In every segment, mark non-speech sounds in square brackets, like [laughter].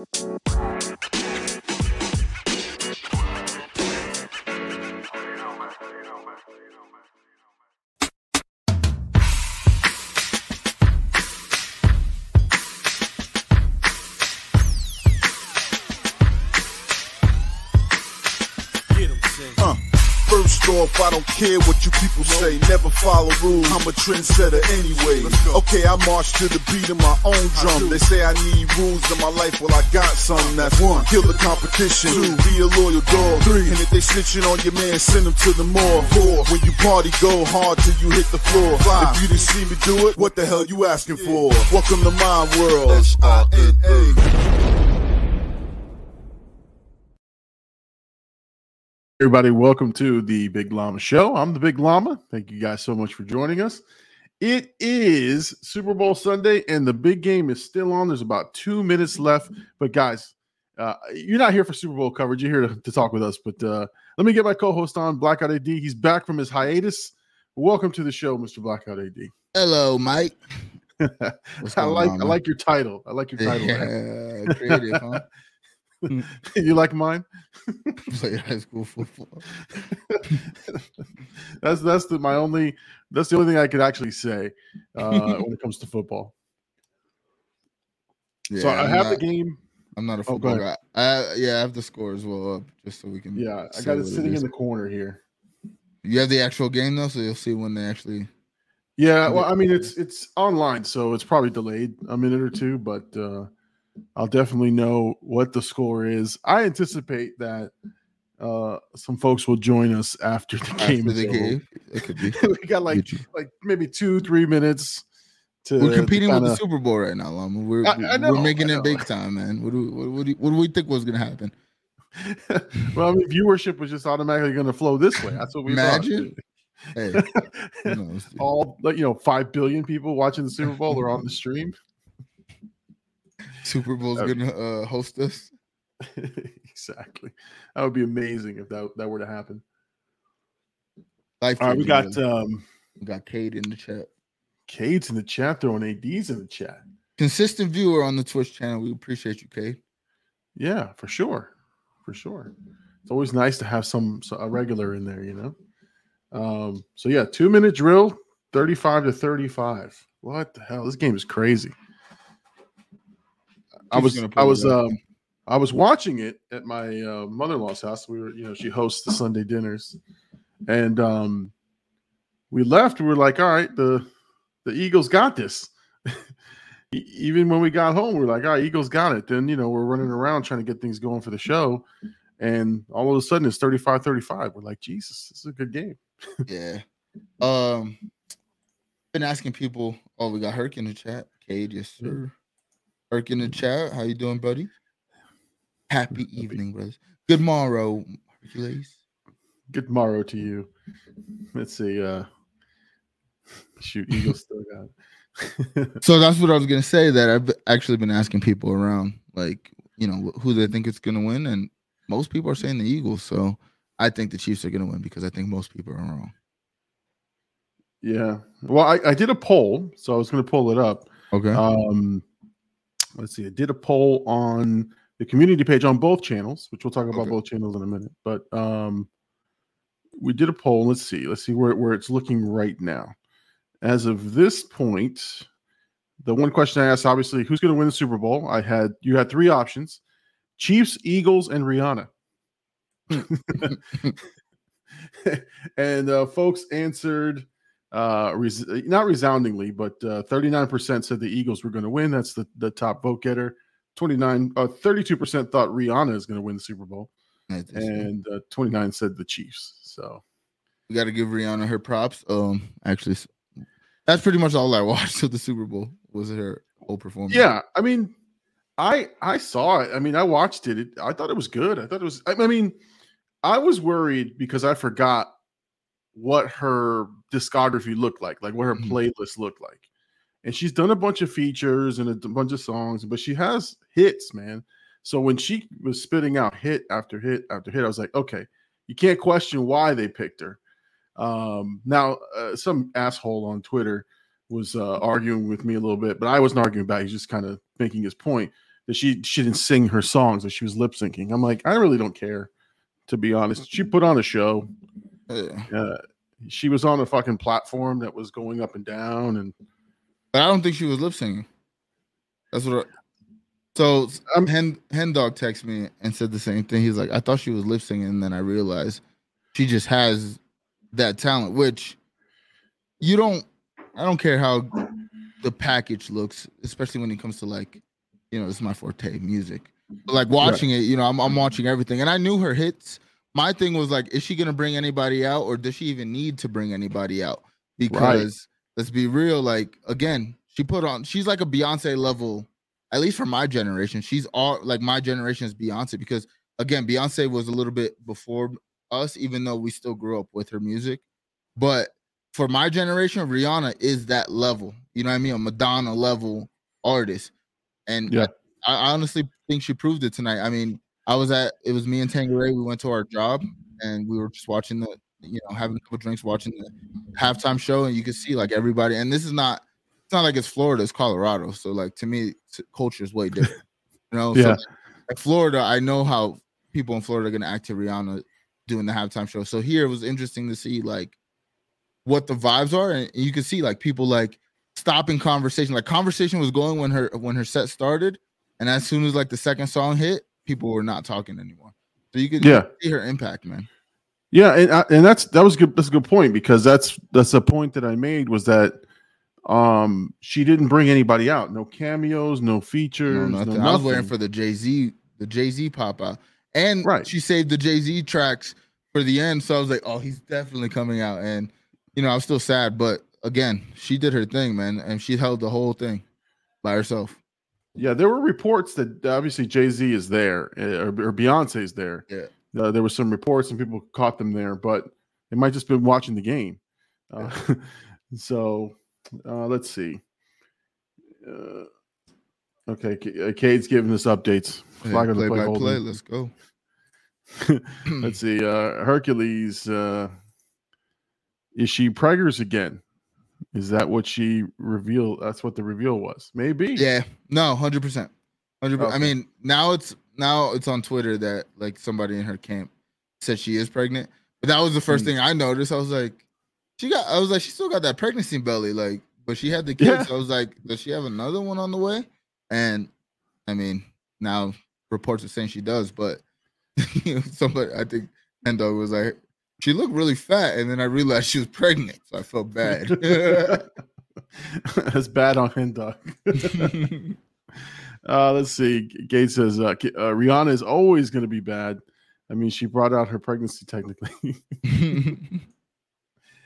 Uh, off, I don't care what you people say. Never follow rules. I'm a trendsetter anyway. Okay, I march to the beat of my own drum. They say I need rules in my life. Well, I got some. That's one. Kill the competition. Two. Be a loyal dog. Three. And if they snitching on your man, send them to the mall. Four. When you party, go hard till you hit the floor. Five. If you didn't see me do it, what the hell you asking for? Welcome to my world. S-I-N-A. Everybody, welcome to the Big Llama Show. I'm the Big Llama. Thank you guys so much for joining us. It is Super Bowl Sunday, and the big game is still on. There's about two minutes left. But, guys, uh, you're not here for Super Bowl coverage. You're here to, to talk with us. But uh, let me get my co host on, Blackout AD. He's back from his hiatus. Welcome to the show, Mr. Blackout AD. Hello, Mike. [laughs] I like I like your title. I like your title. Yeah, creative, huh? [laughs] [laughs] you like mine? [laughs] [laughs] Play high school football. that's that's the my only that's the only thing I could actually say uh, when it comes to football. Yeah, so I I'm have not, the game. I'm not a Oh, football guy. I, yeah, I have the score as well up just so we can. Yeah, I got it sitting is. in the corner here. You have the actual game though, so you'll see when they actually. Yeah, well, I mean it's it's online, so it's probably delayed a minute or two, but uh, I'll definitely know what the score is. I anticipate that uh, some folks will join us after the [laughs] game. After the game, it could be. [laughs] we got like like maybe two three minutes to. We're to competing with the Super Bowl right now, Llama. We're I- I know, we're making it big time, man. What do we, what, what, do you- what do we think was gonna happen? [laughs] well, I mean, viewership was just automatically going to flow this way. That's what we. Imagine. Hey, who knows, dude? all like you know five billion people watching the Super Bowl are on the stream. Super Bowl's gonna uh, host us. [laughs] exactly, that would be amazing if that that were to happen. Life All right, we got really. um we got Cade in the chat. Cade's in the chat, throwing ads in the chat. Consistent viewer on the Twitch channel. We appreciate you, Cade. Yeah, for sure, for sure. It's always nice to have some so- a regular in there, you know. Um, so yeah, two minute drill, thirty-five to thirty-five. What the hell? This game is crazy. I was I was um I was watching it at my uh, mother-in-law's house. We were, you know, she hosts the Sunday dinners, and um we left. We were like, all right, the the Eagles got this. [laughs] Even when we got home, we were like, all right, Eagles got it. Then, you know, we're running around trying to get things going for the show. And all of a sudden it's 35 35. We're like, Jesus, this is a good game. [laughs] Yeah. Um been asking people. Oh, we got Herc in the chat. Cade, yes, sir. Herc in the chat. How you doing, buddy? Happy evening, brothers. Good morrow, Hercules. Good morrow to you. Let's see. Uh shoot, Eagles still got it. [laughs] So that's what I was gonna say. That I've actually been asking people around, like you know, who they think it's gonna win, and most people are saying the Eagles. So I think the Chiefs are gonna win because I think most people are wrong. yeah. Well, I, I did a poll, so I was gonna pull it up. Okay. Um, let's see. I did a poll on the community page on both channels, which we'll talk about Okay. both channels in a minute. But um, we did a poll. Let's see. Let's see where, where it's looking right now. As of this point, the one question I asked, obviously, who's going to win the Super Bowl? I had you had three options: Chiefs, Eagles, and Rihanna. [laughs] and uh, folks answered uh res- not resoundingly but uh 39% said the eagles were going to win. That's the, the top vote getter. 29 uh 32% thought rihanna is going to win the super bowl. And uh, 29 said the chiefs so. We got to give Rihanna her props. Um, actually, that's pretty much all I [laughs] watched of the Super Bowl was her whole performance. yeah i mean i i saw it. I mean i watched it, it i thought it was good. I thought it was I, I mean i was worried because i forgot what her discography looked like like what her Mhm. playlist looked like and she's done a bunch of features and a bunch of songs but she has hits man so when she was spitting out hit after hit after hit i was like okay you can't question why they picked her um now uh, some asshole on twitter was uh, arguing with me a little bit, but I wasn't arguing back. He's just kind of making his point. that she she didn't sing her songs that she was lip syncing. I'm like, I really don't care, to be honest. She put on a show. Yeah. Uh, she was on a fucking platform that was going up and down, and But I don't think she was lip singing. That's what. I, so Um, Hen Hen Dog texted me and said the same thing. He's like, I thought she was lip singing, and then I realized she just has that talent, which you don't. I don't care how the package looks, especially when it comes to like, you know, this is my forte, music. But like watching it, you know, I'm I'm watching everything, and I knew her hits. My thing was like, is she gonna bring anybody out, or does she even need to bring anybody out? Because let's be real, like again, she put on she's like a Beyonce level, at least for my generation. She's all like my generation is Beyonce because again, Beyonce was a little bit before us, even though we still grew up with her music. But for my generation, Rihanna is that level. You know what I mean? A Madonna level artist. And Yeah. I, I honestly think she proved it tonight. I mean, I was at it was me and Tangeray. We went to our job and we were just watching the, you know, having a couple drinks, watching the halftime show, and you could see like everybody. And this is not it's not like it's Florida, it's Colorado. So like to me, culture is way different. You know, Yeah. so like Florida, I know how people in Florida are gonna act to Rihanna doing the halftime show. So here it was interesting to see like what the vibes are, and you could see like people like stopping conversation. Like conversation was going when her when her set started, and as soon as like the second song hit, people were not talking anymore. So you could Yeah. see her impact, man. Yeah, and I- and that's that was good. That's a good point because that's that's a point that I made was that um she didn't bring anybody out, no cameos, no No, features, no nothing. I was waiting for the Jay Z, the Jay Z pop out, and Right. she saved the Jay Z tracks for the end. So I was like, oh, he's definitely coming out. And you know, I was still sad, but again, she did her thing, man, and she held the whole thing by herself. Yeah, there were reports that obviously Jay Z is there uh, or, or Beyonce is there. Yeah. Uh, there were some reports and people caught them there, but they might just been watching the game. Uh, [laughs] so uh, let's see. Uh, okay, K- uh, Cade's giving us updates. Yeah, the play play, by Holden. play. Let's go. [laughs] Let's see. Uh, Hercules. Uh, is she preggers again? Is that what she revealed? That's what the reveal was. Maybe. Yeah, no, hundred percent, hundred. I mean, now it's now it's on Twitter that like somebody in her camp said she is pregnant, but that was the first Hmm. thing I noticed. I was like, she got. I was like, she still got that pregnancy belly, like, but she had the kids. Yeah. So I was like, does she have another one on the way? And I mean, now reports are saying she does, but you [laughs] know, somebody, I think, Endo was like, she looked really fat, and then I realized she was pregnant, so I felt bad. [laughs] That's bad on him, dog. [laughs] uh, let's see. Gates says uh, uh, Rihanna is always going to be bad. I mean, she brought out her pregnancy technically. [laughs]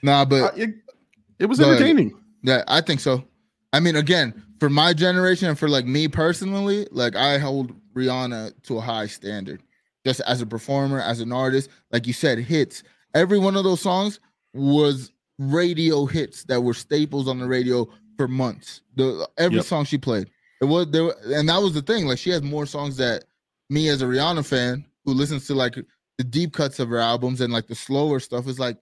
nah, but Uh, it, it was ahead. entertaining. Yeah, I think so. I mean, again, for my generation and for like me personally, like I hold Rihanna to a high standard. Just as a performer, as an artist, like you said, hits. Every one of those songs was radio hits that were staples on the radio for months. The every Yep. song she played. It was there, and that was the thing. Like she has more songs that me as a Rihanna fan who listens to like the deep cuts of her albums and like the slower stuff is like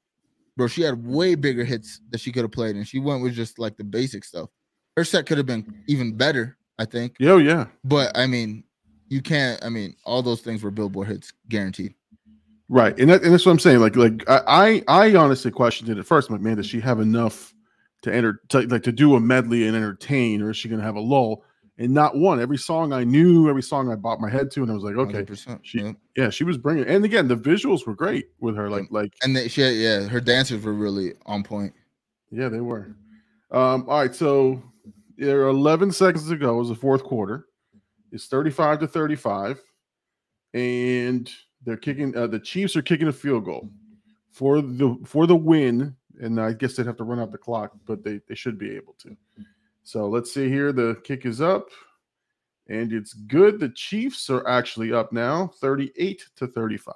bro, she had way bigger hits that she could have played, and she went with just like the basic stuff. Her set could have been even better, I think. Yo, yeah. But I mean, you can't. I mean, all those things were Billboard hits, guaranteed. Right, and that, and that's what I'm saying. Like, like I, I honestly questioned it at first. I'm like, man, does she have enough to enter, to, like, to do a medley and entertain, or is she going to have a lull? And not one. Every song I knew, every song I bought my head to, and I was like, okay, 100%, she- yeah. yeah, she was bringing. And again, the visuals were great with her. Like, like, And they, she, had, yeah, her dancers were really on point. yeah, they were. Um, all right, so there are 11 seconds to go. It was the fourth quarter. It's 35 to 35, and they're kicking. Uh, the Chiefs are kicking a field goal for the for the win, and I guess they'd have to run out the clock, but they they should be able to. So let's see here. The kick is up, and it's good. The Chiefs are actually up now, 38 to 35.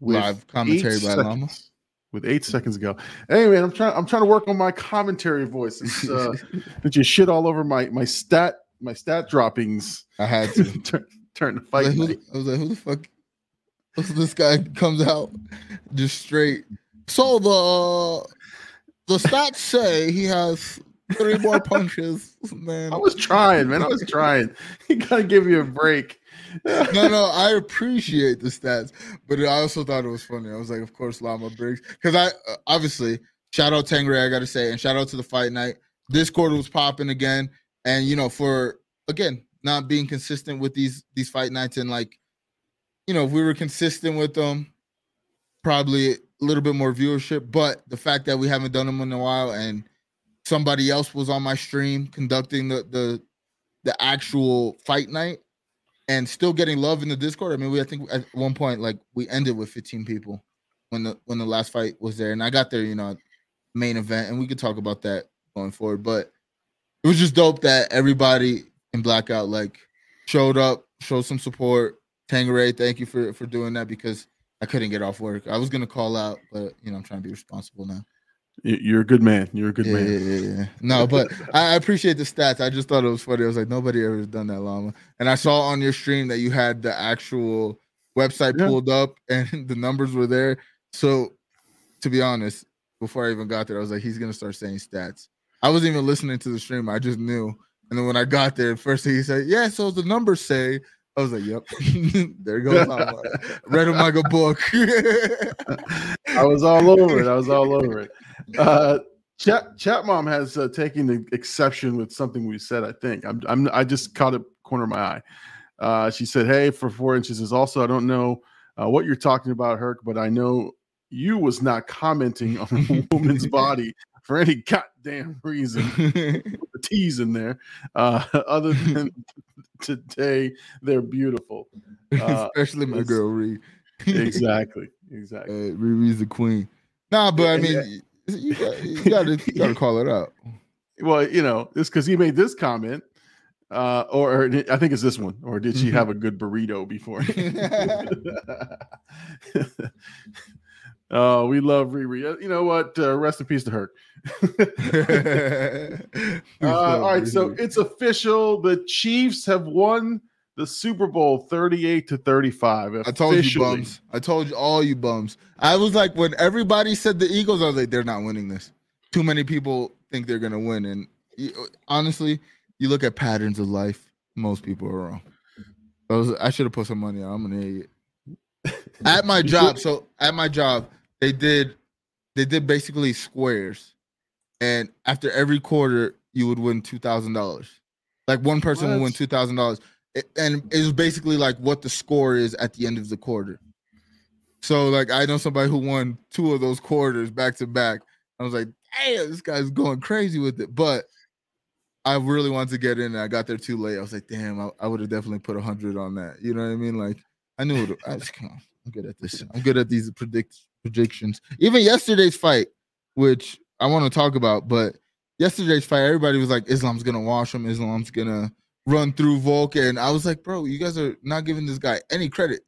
with Live commentary eight by Llama. seconds- With eight seconds ago. Hey man, I'm trying. I'm trying to work on my commentary voice. It's, uh, [laughs] that you shit all over my my stat my stat droppings. I had to. [laughs] turn, turn the fight. like, who, I was like, who the fuck? What's this guy comes out just straight? So the the stats say he has three more [laughs] punches, man. I was trying, man. I was trying. [laughs] You gotta give you a break. no, no, I appreciate the stats, but I also thought it was funny. I was like, of course, Llama Briggs, because I uh, obviously shout out Tangeray, I gotta say, and shout out to the fight night. Discord was popping again, and you know, for again not being consistent with these these fight nights, and like, you know, if we were consistent with them, probably a little bit more viewership. But the fact that we haven't done them in a while, and somebody else was on my stream conducting the the the actual fight night and still getting love in the Discord. I mean, we I think at one point like we ended with 15 people when the when the last fight was there, and I got there, you know, main event, and we could talk about that going forward. But it was just dope that everybody in Blackout like showed up, showed some support. Tangeray, thank you for for doing that because I couldn't get off work. I was gonna call out, but you know, I'm trying to be responsible now. You're a good man. You're a good yeah, man. Yeah, yeah, yeah. No, but I appreciate the stats. I just thought it was funny. I was like, nobody ever done that, Llama. And I saw on your stream that you had the actual website yeah. pulled up [laughs] and the numbers were there. So, to be honest, before I even got there, I was like, he's gonna start saying stats. I wasn't even listening to the stream. I just knew. And then when I got there, first thing he said, "Yeah, so the numbers say." I was like, "Yep, [laughs] there goes." Llama. [laughs] Read him like a book. [laughs] I was all over it. I was all over it. Uh, Chat Chat Mom has uh, taken the exception with something we said. I think I'm, I'm I just caught it corner of my eye. Uh, she said, "Hey, for four inches is also. I don't know uh, what you're talking about, Herc, but I know you was not commenting on a woman's body for any goddamn reason. [laughs] the T's in there, uh, [laughs] other [laughs] than today, they're beautiful. Uh, Especially my girl Ree. exactly, exactly. Uh, Riri's the queen. Nah, but I mean, you, got, you gotta you gotta call it out. Well, you know, it's because he made this comment. Uh, or, or, I think it's this one. Or did she have a good burrito before? Oh, we love Riri. Uh, you know what? Uh, rest in peace to her. [laughs] uh, all right, so it's official. The Chiefs have won the Super Bowl 38 to 35. I told you bums. I told you all you bums. I was like, when everybody said the Eagles, I was like, they're not winning this. Too many people think they're gonna win. And honestly, you look at patterns of life, most people are wrong. I, was, I should have put some money on. I'm an idiot. [laughs] at my job, so at my job, they did they did basically squares. And after every quarter, you would win two thousand dollars. Like one person what? would win two thousand dollars and it was basically like what the score is at the end of the quarter. So like I know somebody who won two of those quarters back to back. I was like, damn, this guy's going crazy with it. But I really wanted to get in and I got there too late. I was like, damn, I, I would have definitely put a hundred on that. You know what I mean? Like I knew it. I just come on. I'm good at this. I'm good at these predict predictions. Even yesterday's fight, which I want to talk about, but yesterday's fight, everybody was like, Islam's gonna wash him. Islam's gonna run through Volk, and I was like, bro, you guys are not giving this guy any credit.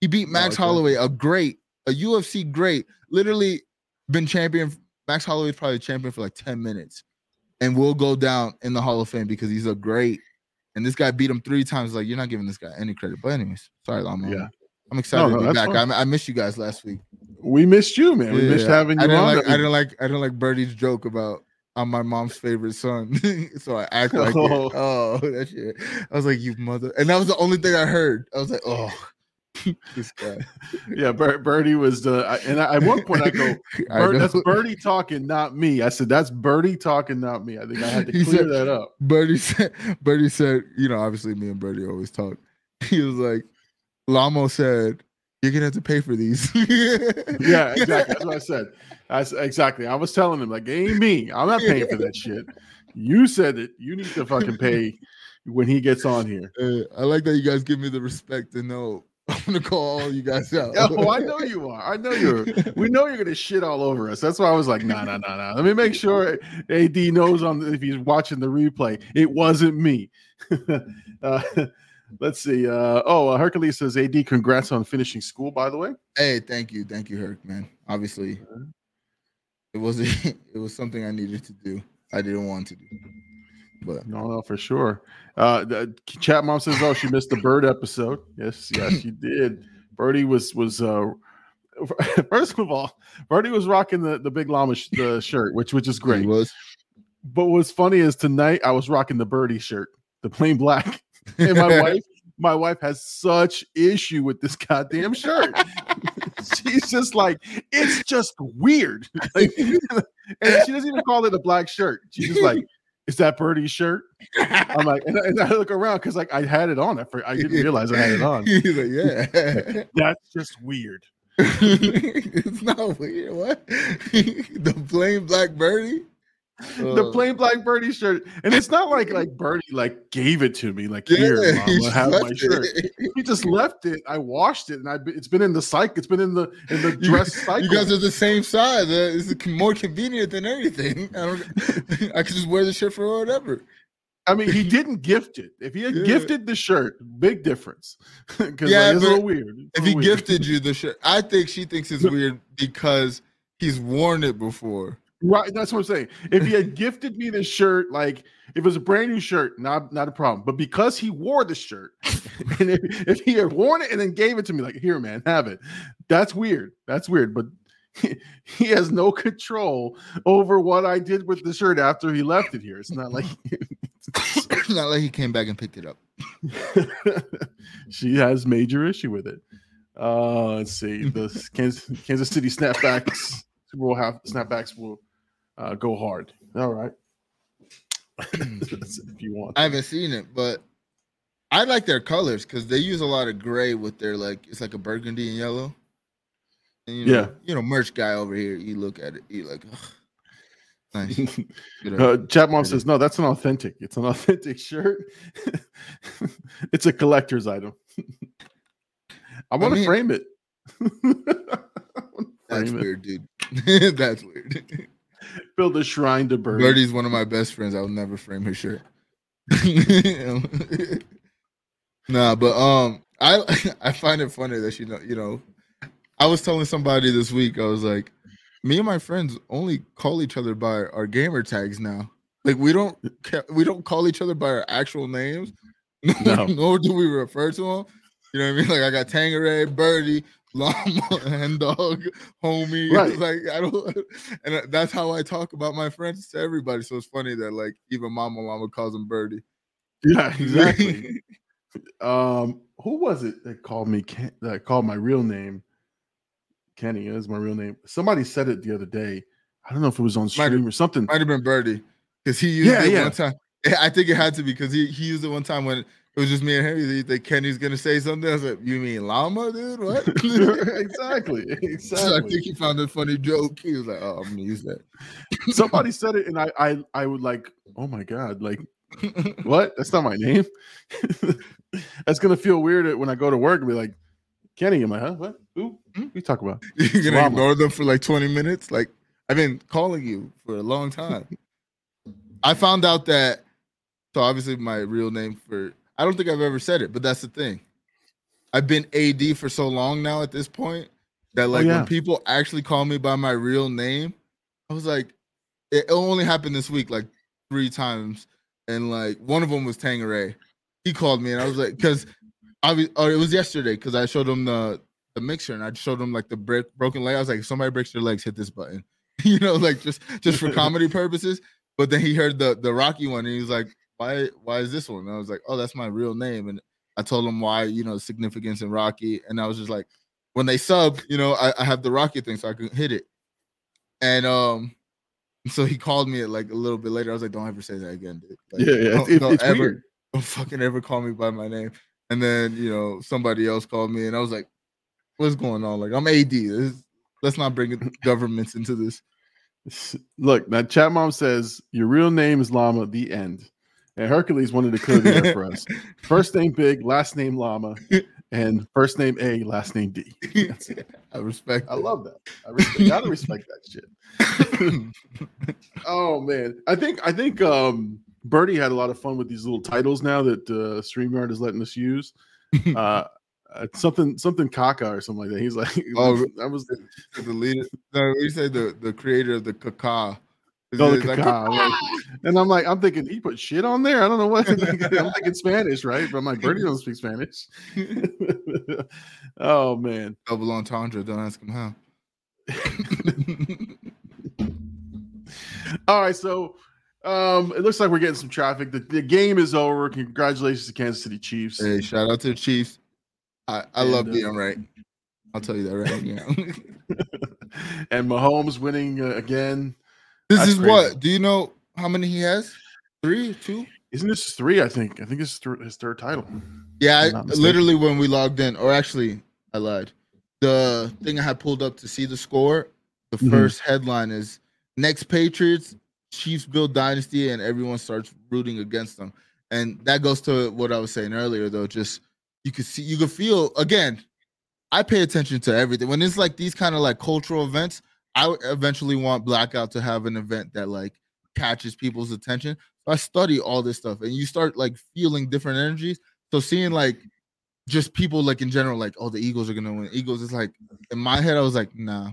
He beat Max okay. Holloway, a great, a UFC great, literally been champion. Max Holloway's probably champion for like 10 minutes and will go down in the Hall of Fame because he's a great. And this guy beat him three times. Like, you're not giving this guy any credit. But, anyways, sorry, Llama. Yeah. I'm excited no, no, to be back. I, I, missed you guys last week. We missed you, man. We missed having you I didn't on. Like, I didn't like. I didn't like Birdie's joke about I'm my mom's favorite son. [laughs] so I act like [laughs] oh. oh that shit. I was like, you mother. And that was the only thing I heard. I was like, oh. [laughs] yeah, Bir- Birdie was the and I, at one point I go, [laughs] I that's Birdie talking, not me. I said that's Birdie talking, not me. I think I had to clear said, that up. Birdie said, Birdie said, you know, obviously me and Birdie always talk. [laughs] He was like, Lamo said, you're gonna have to pay for these. yeah, exactly. That's what I said. That's exactly. I was telling him like, ain't me. I'm not paying for that shit. You said it. You need to fucking pay when he gets on here. Uh, I like that you guys give me the respect to know. I'm gonna call all you guys out. oh, I know you are. I know you're. We know you're gonna shit all over us. That's why I was like, nah, nah, nah, nah. Let me make sure AD knows on if he's watching the replay. It wasn't me. [laughs] uh, Let's see. Uh, oh, uh, Hercules says, "AD, congrats on finishing school." By the way. Hey, thank you, thank you, Herc, man. Obviously, it was [laughs] it was something I needed to do. I didn't want to do, but no, no, for sure. Uh, the chat mom says, "Oh, she missed the bird episode." Yes, yes, she did. Birdie was was uh, [laughs] first of all, Birdie was rocking the, the big llama sh- the shirt, which which is great. He was. but what's funny is tonight I was rocking the birdie shirt, the plain black, and my [laughs] wife, my wife has such issue with this goddamn shirt. She's just like, it's just weird, [laughs] like, and she doesn't even call it a black shirt. She's just like, is that Birdie's shirt? I'm like, and, and I look around because like I had it on. I, for- I didn't realize I had it on. [laughs] He's like, yeah. [laughs] That's just weird. [laughs] it's not weird. What? the plain black birdie? [laughs] the Uh, plain black birdie shirt, and it's not like like [laughs] Birdie like gave it to me like yeah, here, he mama, have my shirt. it. He just [laughs] left it. I washed it, and I it's been in the cycle. It's been in the in the dress cycle. You guys are the same size. Uh, it's more convenient than anything. I don't. I could just wear the shirt for whatever. I mean, he didn't gift it. If he had Yeah. gifted the shirt, big difference. Because Yeah, like, it's a little weird. It's If he weird. gifted you the shirt, I think she thinks it's weird because he's worn it before. Right, that's what I'm saying. If he had gifted me the shirt, like if it was a brand new shirt, not not a problem. But because he wore the shirt, [laughs] and if, if he had worn it and then gave it to me, like here, man, have it. That's weird. That's weird. But he, [laughs] he has no control over what I did with the shirt after he left it here. It's not like [laughs] It's not like he came back and picked it up. she has major issue with it. Uh, let's see. The Kansas, Kansas City snapbacks, Super Bowl half snapbacks will uh, go hard. All right. [laughs] if you want. I haven't seen it, but I like their colors because they use a lot of gray with their like it's like a burgundy and yellow. And, you know, Yeah. you know, merch guy over here. You look at it, you like, nice. [laughs] Uh. Chat mom says, no, that's an authentic. It's an [laughs] authentic shirt. it's a collector's item. I want to mean- frame it. I That's frame it. weird, dude. That's weird. [laughs] Build a shrine to Birdie. Birdie's one of my best friends. I will never frame his shirt. [laughs] nah, but um, I [laughs] I find it funny that you know, you know, I was telling somebody this week, I was like, me and my friends only call each other by our gamer tags now. Like we don't we don't call each other by our actual names, No. nor do we refer to them. You know what I mean? Like I got Tangeray, Birdie, Llama, [laughs] and Dog, homie. [laughs] Right. Like I don't, and that's how I talk about my friends to everybody. So it's funny that like even Mama Llama calls him Birdie. Yeah, [laughs] exactly. um, who was it that called me? Ken, that called my real name. Kenny is my real name. Somebody said it the other day. I don't know if it was on Might stream or something. Might have been Birdie because he used Yeah, it yeah. one time. I think it had to be because he, he used it one time when it was just me and him. He think Kenny's gonna say something. I was like, "You mean llama, dude? What?" [laughs] exactly. So [laughs] I think he found a funny joke. He was like, "Oh, I'm gonna use that." [laughs] Somebody said it, and I, I, I would like, oh my god, like what? That's not my name. That's gonna feel weird when I go to work and be like, Kenny. I'm like, huh? What? Who? Hmm? You talk about? You're gonna Llama. ignore them for like 20 minutes. Like I've been calling you for a long time. I found out that so obviously my real name for I don't think I've ever said it, but that's the thing. I've been AD for so long now at this point that oh, like Oh, yeah. when people actually call me by my real name, I was like, it only happened this week like three times, and like one of them was Tangeray. He called me and I was like, because I was, oh, it was yesterday because I showed him the the mixer and I showed him like the brick broken leg. I was like, if somebody breaks their legs, hit this button, [laughs] you know, like just just for [laughs] comedy purposes. But then he heard the the Rocky one and he was like, why why is this one? And I was like, oh, that's my real name. And I told him why, you know, significance in Rocky. And I was just like, when they sub, you know, I, I have the Rocky thing so I can hit it. And um, [laughs] so he called me like a little bit later. I was like, don't ever say that again, dude. Like, yeah, yeah. don't- it- don't it's ever, weird. don't fucking ever call me by my name. And then you know somebody else called me, and I was like, "What's going on? Like I'm AD. This, let's not bring [laughs] governments into this." Look, that chat mom says your real name is Llama. The end. And Hercules wanted to clear the air for us. [laughs] First name Big, last name Llama, and first name A, last name D. [laughs] I respect. I love that. I respect, gotta respect that shit. [laughs] Oh man, I think I think um Birdie had a lot of fun with these little titles now that uh, Streamyard is letting us use. Uh, uh, something something Kaka or something like that. He's like, Oh, that was the leader. No, we say the the creator of the caca. Like. [laughs] And I'm like, I'm thinking he put shit on there. I don't know what. [laughs] I'm thinking Spanish, right? But I'm like, Birdie don't speak Spanish. [laughs] oh man. double entendre. Don't ask him how. All right, so Um, it looks like we're getting some traffic. The, the game is over. Congratulations to Kansas City Chiefs. Hey, shout out to the Chiefs. I, I And, love uh, being right. I'll tell you that right now. and Mahomes winning uh, again. This That's is crazy. what? Do you know how many he has? Three, two? Isn't this three? I think. I think it's thir- his third title. Yeah, I, literally when we logged in, or actually, I lied. The thing I had pulled up to see the score, the Mhm. first headline is next Patriots, Chiefs build dynasty, and everyone starts rooting against them. And that goes to what I was saying earlier, though. Just you could see, you could feel again. I pay attention to everything when it's like these kind of like cultural events. I eventually want Blackout to have an event that like catches people's attention. So I study all this stuff, and you start like feeling different energies. So seeing mm-hmm. like just people like in general, like, oh, the Eagles are gonna win. Eagles is like in my head, I was like, nah.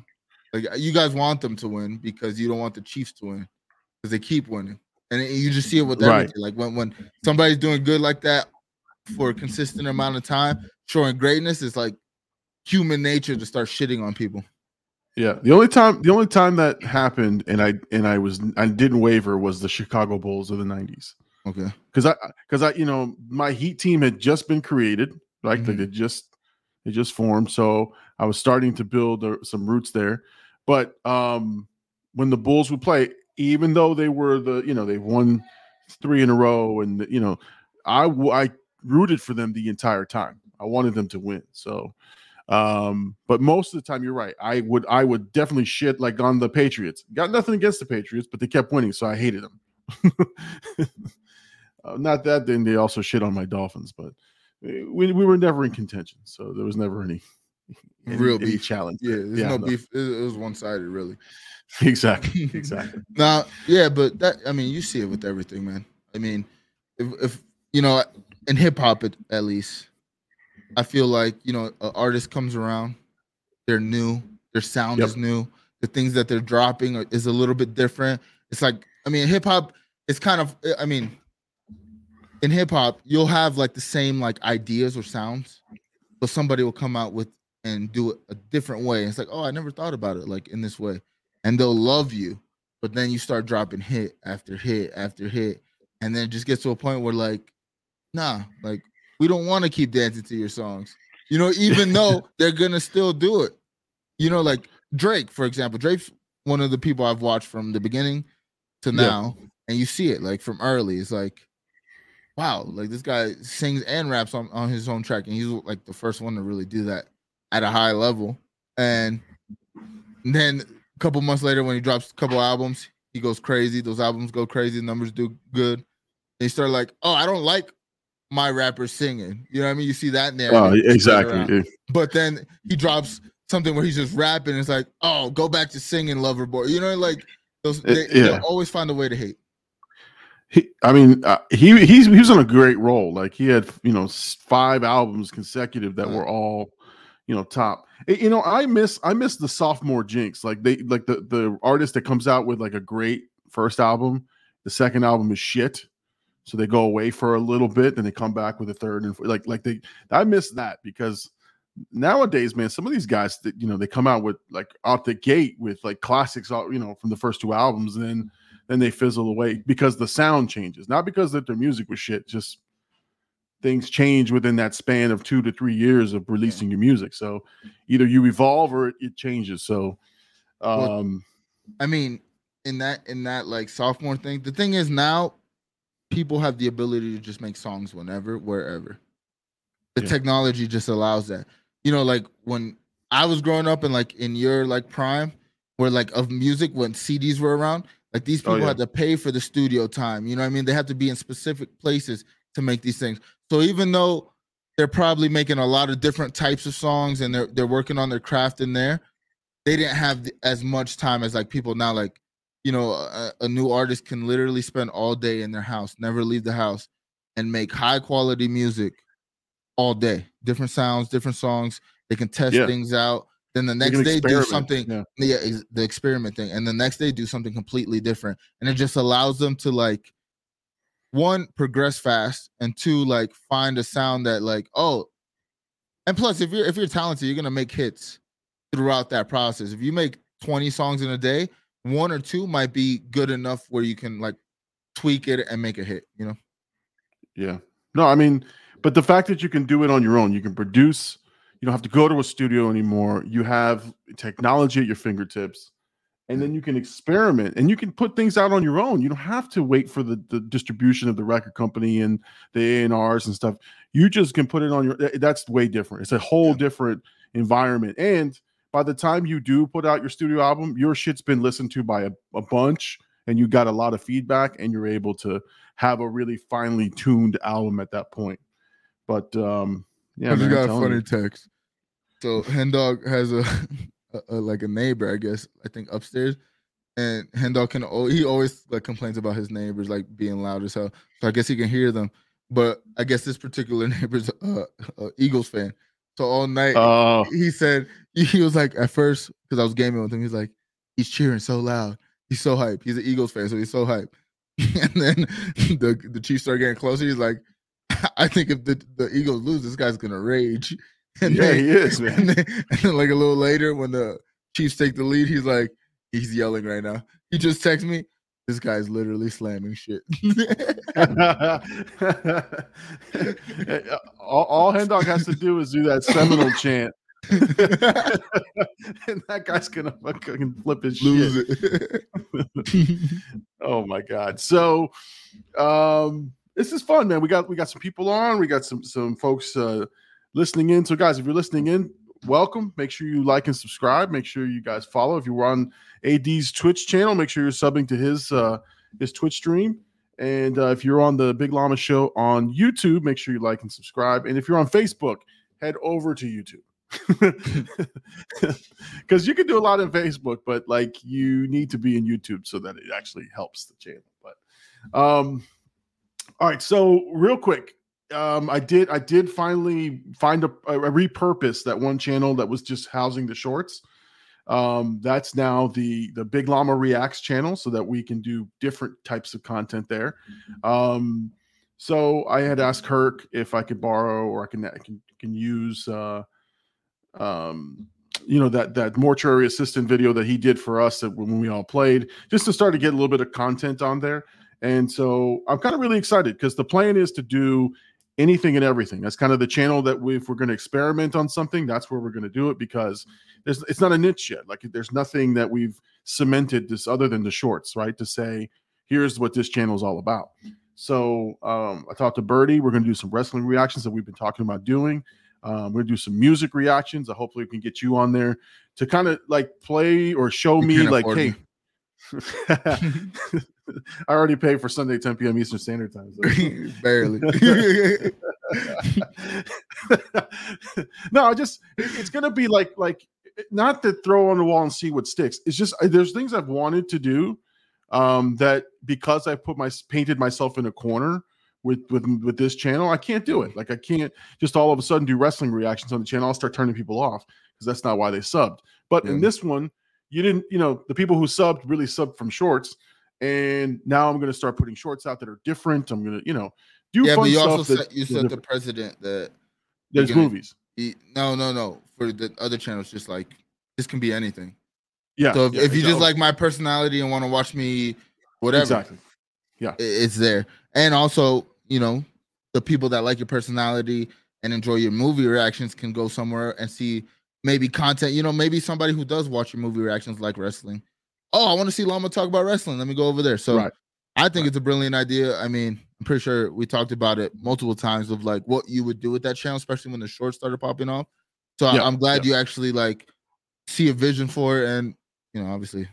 Like you guys want them to win because you don't want the Chiefs to win because they keep winning. And you just see it with Right. Like when when somebody's doing good like that for a consistent amount of time, showing greatness is like human nature to start shitting on people. Yeah, the only time the only time that happened and I and I was I didn't waver was the Chicago Bulls of the '90s Okay. because I because I you know my Heat team had just been created right like Mhm. they just they just formed so I was starting to build uh, some roots there, but um when the Bulls would play, even though they were the you know they won three in a row and you know I I rooted for them the entire time. I wanted them to win so. Um, but most of the time, you're right. I would, I would definitely shit like on the Patriots. Got nothing against the Patriots, but they kept winning, so I hated them. [laughs] uh, not that, then they also shit on my Dolphins, but uh, we, we were never in contention, so there was never any, [laughs] any Real any beef. challenge. Yeah, there's Yeah, no, no. beef. It, it was one sided, really. [laughs] exactly, exactly. Now, yeah, but that I mean, you see it with everything, man. I mean, if, if you know, in hip hop at, at least, I feel like you know, an artist comes around, they're new, their sound Yep. is new, the things that they're dropping are, is a little bit different. It's like, I mean, hip hop, it's kind of, eh, I mean, in hip hop, you'll have like the same like ideas or sounds, but somebody will come out with and do it a different way. It's like, oh, I never thought about it like in this way, and they'll love you but then you start dropping hit after hit after hit and then it just gets to a point where like nah like we don't want to keep dancing to your songs you know even though [laughs] they're gonna still do it you know like drake for example drake's one of the people i've watched from the beginning to Yeah. now and you see it like from early it's like wow like this guy sings and raps on, on his own track and he's like the first one to really do that at a high level and then a couple months later, when he drops a couple albums, he goes crazy. Those albums go crazy. Numbers do good. You start like, oh, I don't like my rappers singing. You know what I mean? You see that Oh, exactly. Yeah. But then he drops something where he's just rapping. It's like, oh, go back to singing Lover Boy. You know, like those. They, yeah. Always find a way to hate. He, I mean, uh, he he's he was on a great roll. Like he had, you know, five albums consecutive that Right. were all, you know, top. Eh, You know, I miss I miss the sophomore jinx. Like they like the the artist that comes out with like a great first album, the second album is shit. So they go away for a little bit, then they come back with a third and fourth. like like they. I miss that because nowadays, man, some of these guys that you know they come out with like out the gate with like classics, you know, from the first two albums, and then then they fizzle away because the sound changes, not because that their music was shit, just things change within that span of two to three years of releasing your music. So either you evolve or it, changes. So, Well, um, I mean, in that in that like sophomore thing, the thing is now people have the ability to just make songs whenever, wherever. The Yeah. technology just allows that. You know, like when I was growing up and like in your like prime, where like of music when CDs were around, like these Oh, people yeah. had to pay for the studio time. You know what I mean? They have to be in specific places to make these things. So even though they're probably making a lot of different types of songs and they're they're working on their craft in there, they didn't have as much time as like people now like you know a, a new artist can literally spend all day in their house never leave the house and make high quality music all day different sounds different songs they can test Yeah. things out then the next day do something Yeah. yeah ex- the experiment thing and the next day do something completely different and it just allows them to like one progress fast and two like find a sound that like oh and plus if you're if you're talented you're gonna make hits throughout that process if you make 20 songs in a day one or two might be good enough where you can like tweak it and make a hit. You know. Yeah. No, I mean, but the fact that you can do it on your own, you can produce. You don't have to go to a studio anymore. You have technology at your fingertips and then you can experiment and you can put things out on your own. You don't have to wait for the, the distribution of the record company and the A&Rs and stuff. You just can put it on your eh, that's way different. It's a whole yeah. different environment. And by the time you do put out your studio album, your shit's been listened to by a, a bunch and you got a lot of feedback and you're able to have a really finely tuned album at that point. But um yeah, I just got a funny you. text. So Hendog has a [laughs] a, a, like a neighbor, I guess. I think upstairs, and Hendog can he always like complains about his neighbors like being loud as hell. So I guess he can hear them. But I guess this particular [laughs] neighbor's uh, a Eagles fan. So all night oh. he said [laughs] he was like at first because I was gaming with him. He's like he's cheering so loud. He's so hype. He's an Eagles fan, so he's so hype. [laughs] and then [laughs] the the Chiefs start getting closer. He's like, I think if the, the Eagles lose, this guy's gonna rage. And yeah, then, he is, man. And then, and then, like a little later, when the Chiefs take the lead, he's like, he's yelling right now. He just texted me. This guy's literally slamming shit. [laughs] [laughs] all, all Hen Dog has to do is do that seminal chant. [laughs] and that guy's gonna fucking flip his Lose shit. it. oh my god. So um this is fun, man. We got we got some people on, we got some some folks uh listening in. So, guys, if you're listening in, welcome. Make sure you like and subscribe. Make sure you guys follow. If you're on AD's Twitch channel, make sure you're subbing to his uh, his Twitch stream. And uh, if you're on the Big Llama Show on YouTube, make sure you like and subscribe. And if you're on Facebook, head over to YouTube. [laughs] Because you can do a lot in Facebook, but like you need to be in YouTube so that it actually helps the channel. But um, all right, so real quick, um, I did I did finally find a, a, repurpose that one channel that was just housing the shorts. Um, that's now the the Big Llama Reacts channel, so that we can do different types of content there. Mm-hmm. Um, so I had asked Kirk if I could borrow or I can I can, can use uh, um, you know that that mortuary assistant video that he did for us that when we all played, just to start to get a little bit of content on there. And so I'm kind of really excited because the plan is to do anything and everything. That's kind of the channel that we, if we're going to experiment on something, that's where we're going to do it because there's it's not a niche yet. Like there's nothing that we've cemented this other than the shorts, right? To say here's what this channel is all about. So um, I talked to Birdie. We're going to do some wrestling reactions that we've been talking about doing. Um, we're gonna do some music reactions. I hopefully we can get you on there to kind of like play or show you me like, hey. [laughs] [laughs] [laughs] [laughs] I already paid for Sunday 10 p.m. Eastern Standard Time. So. [laughs] Barely. [laughs] no, I just it's gonna be like like not to throw on the wall and see what sticks. It's just there's things I've wanted to do um, that because I put my painted myself in a corner with with with this channel, I can't do it. Like I can't just all of a sudden do wrestling reactions on the channel. I'll start turning people off because that's not why they subbed. But yeah. in this one, you didn't, you know, the people who subbed really subbed from shorts. And now I'm going to start putting shorts out that are different. I'm going to, you know, do yeah, fun but you stuff. Also said you said the president that there's gonna, movies. He, no, no, no. For the other channels, just like this can be anything. Yeah. So if, yeah, if you just like my personality and want to watch me, whatever, exactly. Yeah, it's there. And also, you know, the people that like your personality and enjoy your movie reactions can go somewhere and see maybe content. You know, maybe somebody who does watch your movie reactions like wrestling. Oh, I want to see Llama talk about wrestling. Let me go over there. So right. I think right. it's a brilliant idea. I mean, I'm pretty sure we talked about it multiple times of like what you would do with that channel, especially when the shorts started popping off. So yeah. I'm glad yeah. you actually like see a vision for it, and you know, obviously,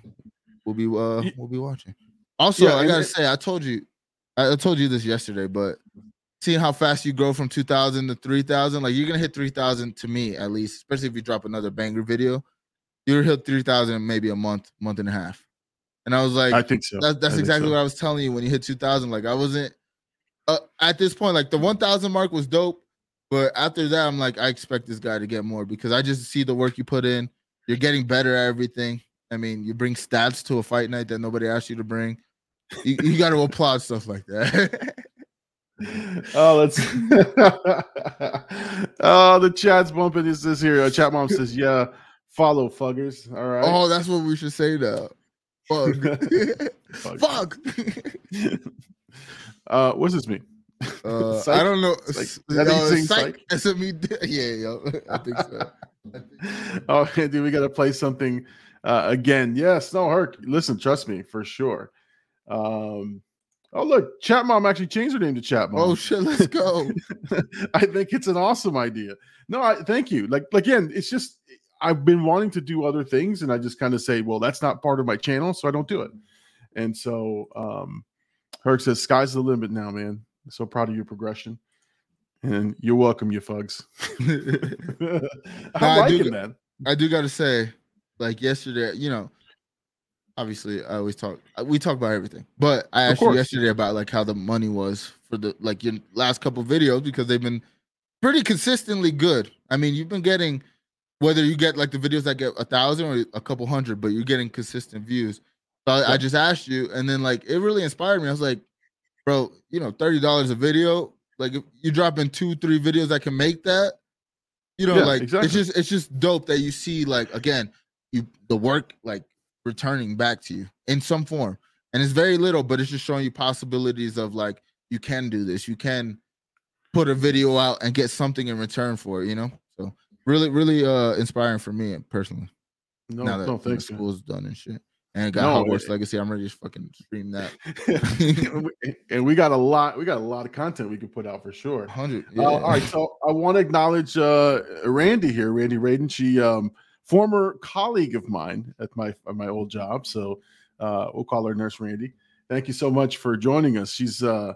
we'll be uh we'll be watching. Also, yeah, I gotta say, I told you, I told you this yesterday, but seeing how fast you grow from 2000 to 3000 like you're gonna hit 3000 to me at least especially if you drop another banger video you're hit 3000 maybe a month month and a half and i was like i think so that, that's exactly so. what i was telling you when you hit 2000 like i wasn't uh, at this point like the 1000 mark was dope but after that i'm like i expect this guy to get more because i just see the work you put in you're getting better at everything i mean you bring stats to a fight night that nobody asked you to bring you, you got to [laughs] applaud stuff like that [laughs] oh, let's. [laughs] oh, the chat's bumping. Is this here? Uh, chat mom says, "Yeah, follow fuggers." All right. Oh, that's what we should say now. Fuck. [laughs] Fuck. [laughs] uh, what's this mean? Uh, [laughs] I don't know. Psych. S- Is that how you uh, psych. SME. Yeah, yo. I think so. I think so. oh, dude, we got to play something uh, again. Yes, no, Herc. Listen, trust me for sure. Um, oh, look, Chat Mom actually changed her name to Chat Mom. Oh shit, let's go. I think it's an awesome idea. No, I thank you. Like again, it's just I've been wanting to do other things, and I just kind of say, well, that's not part of my channel, so I don't do it. And so, um, Herc says, "Sky's the limit now, man." So proud of your progression, and you're welcome, you fugs. [laughs] I'm I do- that. I do got to say, like yesterday, you know, obviously I always talk. uh, We talk about everything, but I asked you yesterday about like how the money was for the like your last couple videos because they've been pretty consistently good. I mean, you've been getting whether you get like the videos that get a thousand or a couple hundred, but you're getting consistent views. So I, I just asked you, and then like it really inspired me. I was like, bro, you know, thirty dollars a video. Like if you drop in two, three videos that can make that, you know, Yeah, like exactly. it's just it's just dope that you see like again, you the work like returning back to you in some form. And it's very little, but it's just showing you possibilities of like you can do this. You can put a video out and get something in return for it, you know? Really, really uh inspiring for me personally. No, now that no, thanks. school's done and shit. And got No, Hogwarts it- Legacy. I'm ready to fucking stream that. [laughs] and we- got a lot. We got a lot of content we can put out for sure. 100. Uh, all right, so I want to acknowledge uh, Randy here, Randy Raden. She, um, former colleague of mine at my at my old job. So uh, we'll call her Nurse Randy. Thank you so much for joining us. She's uh,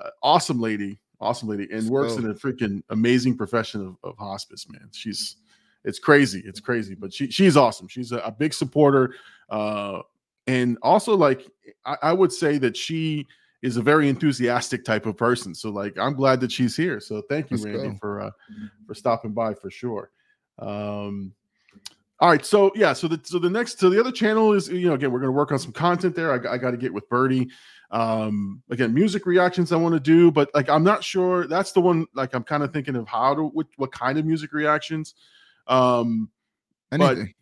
uh, awesome lady, awesome lady, and works in a freaking amazing profession of, of hospice. Man, she's it's crazy, it's crazy, but she she's awesome. She's a, a big supporter, uh, and also like I, I would say that she is a very enthusiastic type of person. So like I'm glad that she's here. So thank you, Let's Randy, go. for uh for stopping by for sure. Um all right, so yeah, so the so the next so the other channel is you know again we're gonna work on some content there. I, I got to get with Birdie. Um again, music reactions I want to do, but like I'm not sure that's the one like I'm kind of thinking of how to what, what kind of music reactions. Um but- Anything.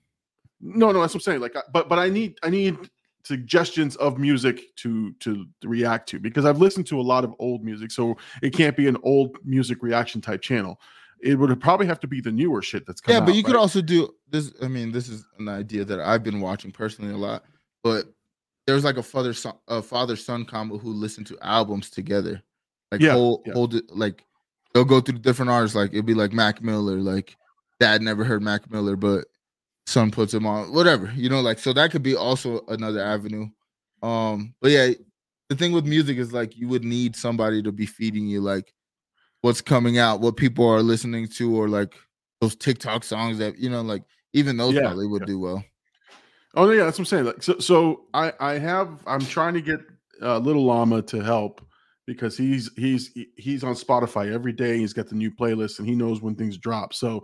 no, no, that's what I'm saying. Like, but but I need I need suggestions of music to to react to because I've listened to a lot of old music, so it can't be an old music reaction type channel. It would probably have to be the newer shit that's coming. yeah, but out, you could also do this. I mean, this is an idea that I've been watching personally a lot. But there's like a father son, a father son combo who listen to albums together, like Yeah, hold yeah. like they'll go through different artists. Like it'd be like Mac Miller, like dad never heard Mac Miller, but son puts him on whatever you know. Like so that could be also another avenue. Um, but yeah, the thing with music is like you would need somebody to be feeding you like what's coming out, what people are listening to, or like those TikTok songs that you know, like even those Yeah, probably would yeah. do well. Oh no, yeah, that's what I'm saying. Like, so, so I I have I'm trying to get uh, Little Llama to help because he's he's he- he's on Spotify every day. He's got the new playlist and he knows when things drop. So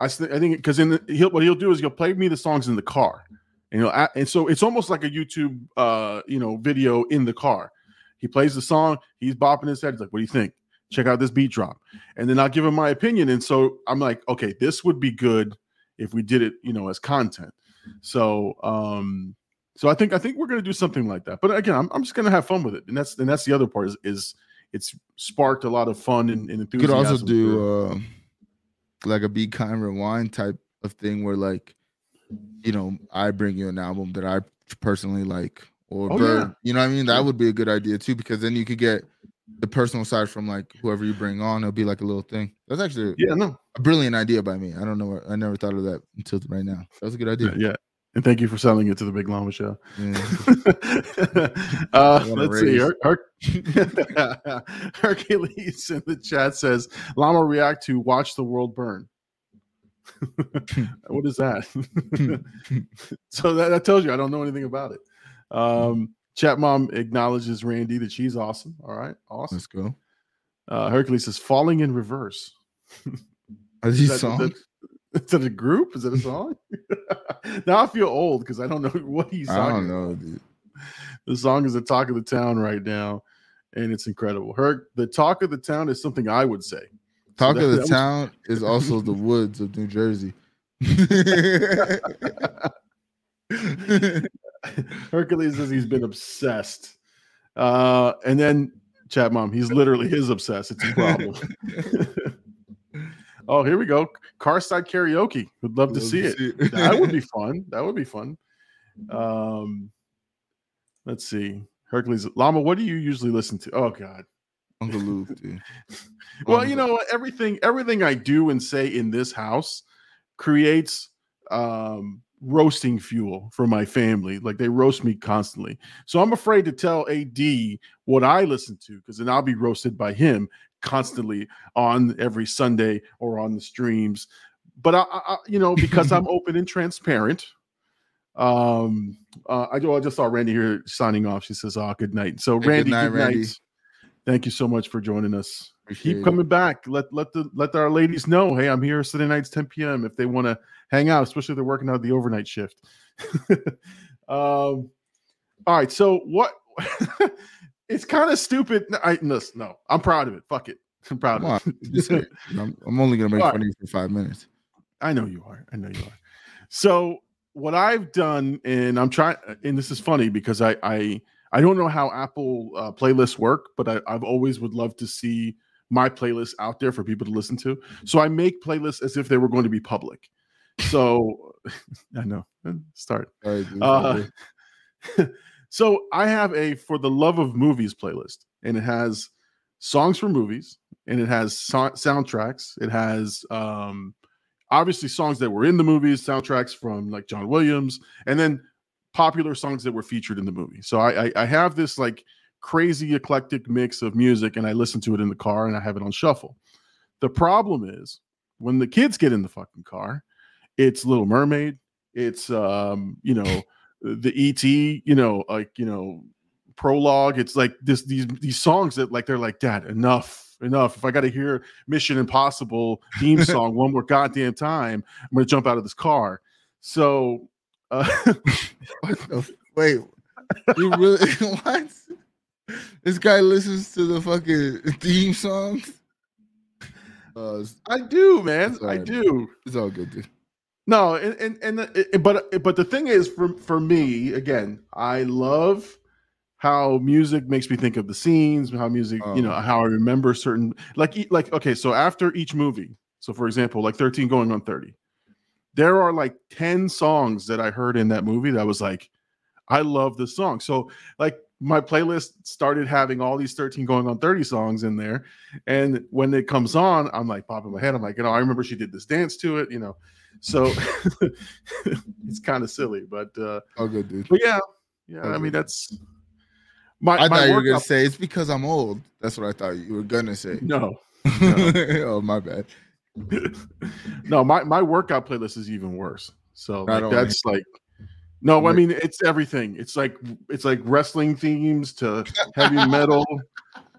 I I think because in the, he'll what he'll do is he'll play me the songs in the car, and know, and so it's almost like a YouTube uh you know video in the car. He plays the song, he's bopping his head. He's like, "What do you think? Check out this beat drop," and then I'll give him my opinion. And so I'm like, "Okay, this would be good if we did it, you know, as content." So um so I think I think we're gonna do something like that. But again, I'm, I'm just gonna have fun with it. And that's and that's the other part is, is it's sparked a lot of fun and, and You could also do uh, like a be kind rewind type of thing where like you know I bring you an album that I personally like or Oh, Bird, yeah. you know what I mean? That would be a good idea too because then you could get the personal side from like whoever you bring on. It'll be like a little thing. That's actually yeah, no. a brilliant idea by me. I don't know. I never thought of that until right now. That was a good idea. Yeah. And thank you for selling it to the Big Llama Show. Yeah. [laughs] uh, let's see. Her- Her- [laughs] Hercules in the chat says, Llama react to Watch the World Burn. [laughs] what is that? so that, that tells you I don't know anything about it. Um, chat mom acknowledges Randy that she's awesome. All right. Awesome. Let's go. Uh, Hercules says, Falling in Reverse. [laughs] Is these that- songs? [laughs] Is it a group? Is it a song? [laughs] now I feel old because I don't know what he's I don't know, about. dude. The song is the talk of the town right now, and it's incredible. Her the talk of the town is something I would say. Talk that- of the that was- town is also the woods of New Jersey. [laughs] Hercules says he's been obsessed. Uh, and then chat mom, he's literally his obsessed. It's a problem. [laughs] oh, here we go. Carside karaoke. Would love to see to it. see it. that would be [laughs] fun. That would be fun. Um, let's see. Hercules Llama, what do you usually listen to? Oh God. Uncle Luke, dude. Well, you know? Everything everything I do and say in this house creates um roasting fuel for my family. Like they roast me constantly. So I'm afraid to tell AD what I listen to because then I'll be roasted by him constantly on every Sunday or on the streams. But I, I you know, because I'm [laughs] open and transparent. Um, uh, I, I just saw Randy here signing off. She says, "Oh, good night." So, Hey, good Randy, night, good night. Randy. Thank you so much for joining us Appreciate keep it. coming back. Let let the let our ladies know. Hey, I'm here Sunday nights 10 p.m. if they want to hang out, especially if they're working out the overnight shift. [laughs] um, all right. So what? [laughs] it's kind of stupid. No, I no, no, I'm proud of it. Fuck it. [laughs] I'm proud Come of on, it. it. I'm, I'm only gonna make All fun of you for five minutes. I know you are. I know you are. So what I've done, and I'm trying, and this is funny because I I I don't know how Apple uh, playlists work, but I, I've always would love to see my playlist out there for people to listen to. So I make playlists as if they were going to be public. So [laughs] I know. Start. Right. Uh, [laughs] so I have a for the love of movies playlist, and it has songs from movies, and it has so- soundtracks. It has um, obviously songs that were in the movies, soundtracks from like John Williams, and then popular songs that were featured in the movie. So I, I, I have this like crazy eclectic mix of music, and I listen to it in the car, and I have it on shuffle. The problem is when the kids get in the fucking car, it's Little Mermaid, it's um, you know, [laughs] the ET, you know, like you know, prologue. It's like this these these songs that like they're like, Dad, enough, enough. If I got to hear Mission Impossible theme [laughs] song one more goddamn time, I'm gonna jump out of this car. So, uh, [laughs] What the f- Wait, you really what? This guy listens to the fucking [laughs] theme songs. Uh, I do, man, I do. it's all good, dude. No, and and and the- it- but but the thing is, for for me, again, I love how music makes me think of the scenes, how music, you know, Oh. how I remember certain like like okay, so after each movie, so for example, like 13 going on 30, there are like 10 songs that I heard in that movie that was like, I love this song. So like my playlist started having all these 13 going on 30 songs in there. And when it comes on, I'm like popping my head. I'm like, you know, I remember she did this dance to it, you know. So [laughs] it's kind of silly, but uh All good, dude. but yeah, yeah, I mean that's my I my thought you were gonna say it's because I'm old. That's what I thought you were gonna say. no. [laughs] oh my bad. [laughs] no, my my workout playlist is even worse. So like, that's like no, I mean it's everything. It's like it's like wrestling themes to heavy metal.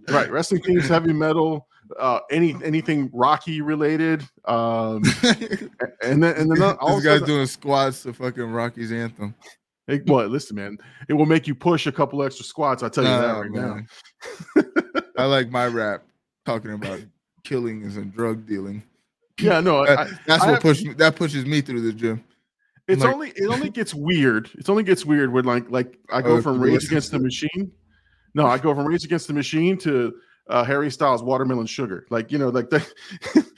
right, wrestling themes, heavy metal, uh any anything Rocky related. Um [laughs] and then and then all this guy's doing squats to fucking Rocky's anthem. it, what listen, man, it will make you push a couple extra squats, I'll tell you that right now. I like [laughs] my rap talking about killings and drug dealing. Yeah, no, I, That- That's I what pushes me, that pushes me through the gym. It's Like- only it only gets weird. It only gets weird when like like I go Oh, from Rage Against the. Machine. No, I go from Rage Against the Machine to uh, Harry Styles Watermelon Sugar. Like you know, like the,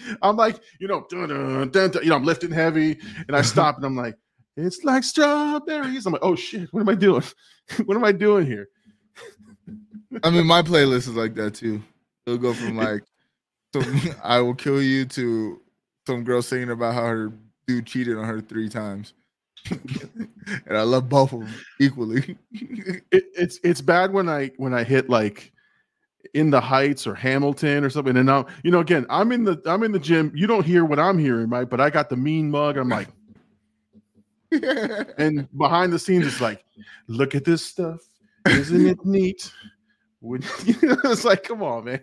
[laughs] I'm like you know, dun, dun, dun, dun, you know, I'm lifting heavy, and I stop and I'm like, it's like strawberries. I'm like, oh shit, what am I doing? [laughs] what am I doing here? I mean, my playlist is like that too. It'll go from like some [laughs] I will kill you to some girl singing about how her dude cheated on her three times. [laughs] and I love both of them equally. [laughs] It, it's it's bad when I when I hit like in the heights or Hamilton or something. And now, you know, again, I'm in the I'm in the gym. You don't hear what I'm hearing, right? But I got the mean mug. I'm like. [laughs] and behind the scenes it's like look at this stuff isn't it neat Would- it's like come on man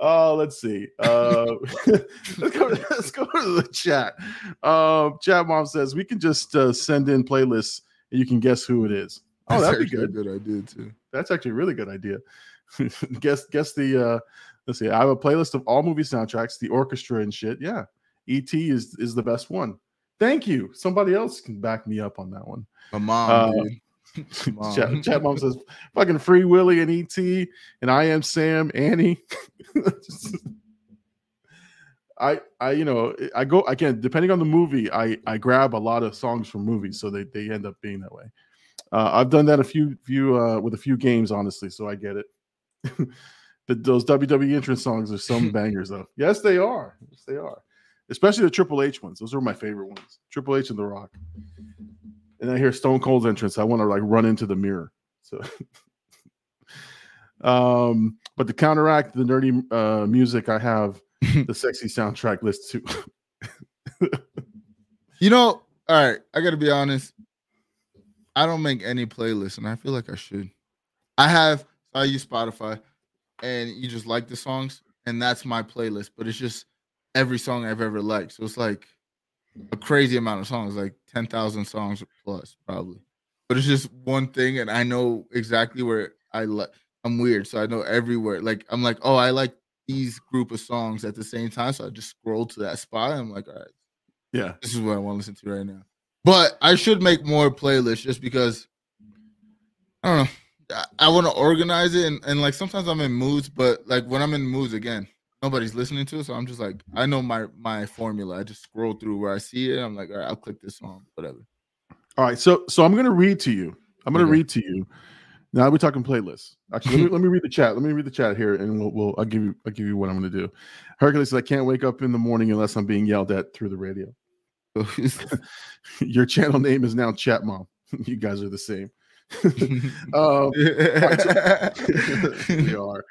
oh let's see. Uh [laughs] let's go let's go to the chat. Um chat mom says we can just uh, send in playlists and you can guess who it is. Oh That's that'd be actually a good. good idea too. that's actually a really good idea. [laughs] Guess guess the uh let's see. I have a playlist of all movie soundtracks the orchestra and shit. Yeah. Et is is the best one. Thank you. Somebody else can back me up on that one. My mom, Uh. Mom. Chat, chat mom says, "Fucking free Willy and ET and I am Sam Annie." [laughs] I I you know I go again depending on the movie I I grab a lot of songs from movies so they they end up being that way. Uh, I've done that a few few uh, with a few games honestly, so I get it. [laughs] but those WWE entrance songs are some [laughs] bangers though. Yes, they are. Yes, they are. Especially the Triple H ones. Those are my favorite ones. Triple H and The Rock. And I hear Stone Cold's entrance. I want to like run into the mirror. So, [laughs] um, but to counteract the nerdy uh, music, I have [laughs] the sexy soundtrack list too. You know, all right, I gotta be honest. I don't make any playlists, and I feel like I should. I have I use Spotify, and you just like the songs, and that's my playlist. But it's just every song I've ever liked. So it's like a crazy amount of songs, like ten thousand songs plus, probably. But it's just one thing, and I know exactly where I like. I'm weird, so I know everywhere. Like I'm like, oh, I like these group of songs at the same time, so I just scroll to that spot. And I'm like, all right, yeah. this is what I want to listen to right now. But I should make more playlists just because I don't know. I, I want to organize it and, and like sometimes I'm in moods, but like when I'm in moods again, nobody's listening to it. So I'm just like, I know my my formula. I just scroll through where I see it. I'm like, all right, I'll click this song, whatever. All right. So so I'm gonna read to you. I'm gonna Okay. read to you. Now we're talking playlists. Actually, let me, [laughs] let me read the chat. Let me read the chat here, and we'll, we'll I'll give you I'll give you what I'm gonna do. Hercules says I can't wake up in the morning unless I'm being yelled at through the radio. [laughs] [laughs] Your channel name is now Chat Mom. you guys are the same. um, we are.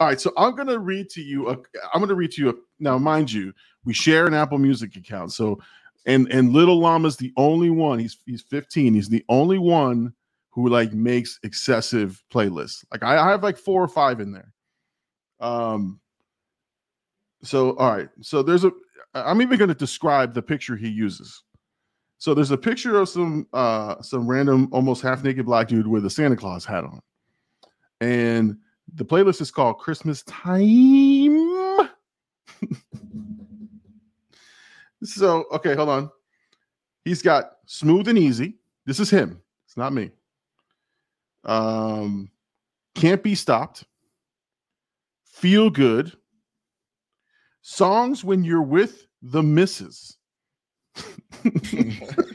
All right, so I'm gonna read to you. A, I'm gonna read to you. A, now, mind you, we share an Apple Music account. So, and and Little Llama's the only one. He's he's 15. He's the only one who like makes excessive playlists. Like I, I have like four or five in there. Um. So all right. So there's a. I'm even to describe the picture he uses. So there's a picture of some uh some random almost half naked black dude with a Santa Claus hat on. And the playlist is called Christmas Time. so, okay, hold on. He's got Smooth and Easy. This is him. It's not me. Um Can't Be Stopped. Feel Good. Songs when you're with the missus. [laughs] [laughs]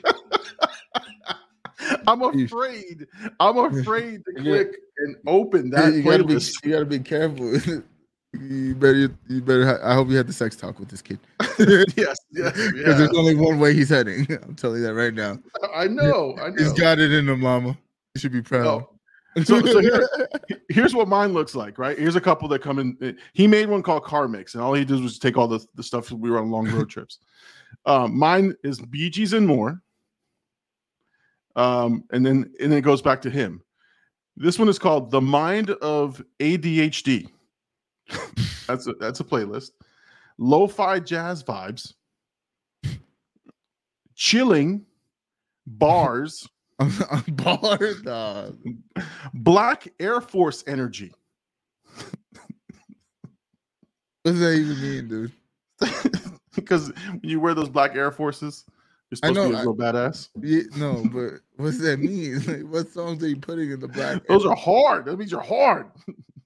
I'm [laughs] afraid. I'm [laughs] afraid to click and open that you gotta be you gotta be careful. [laughs] you better you better ha- I hope you had the sex talk with this kid. yes, yes, Because yeah. there's only one way he's heading. I'm telling you that right now. I know. I He's know. got it in him, mama. You should be proud. No. So, so here, here's what mine looks like, right? Here's a couple that come in. He made one called Car Mix, and all he did was take all the, the stuff we were on long road trips. Um, mine is Bee Gees and more. Um, and then and then it goes back to him. This one is called The Mind of ADHD. [laughs] that's a that's a playlist. Lo-fi jazz vibes. Chilling bars. [laughs] Bar dog. [laughs] Black Air Force energy. What does that even mean, dude? because when you wear those black Air Forces, you're I supposed to know, be a I- real badass. Yeah, no, but what's that mean? [laughs] Like, what songs are you putting in the black? [laughs] Those are hard. That means you're hard.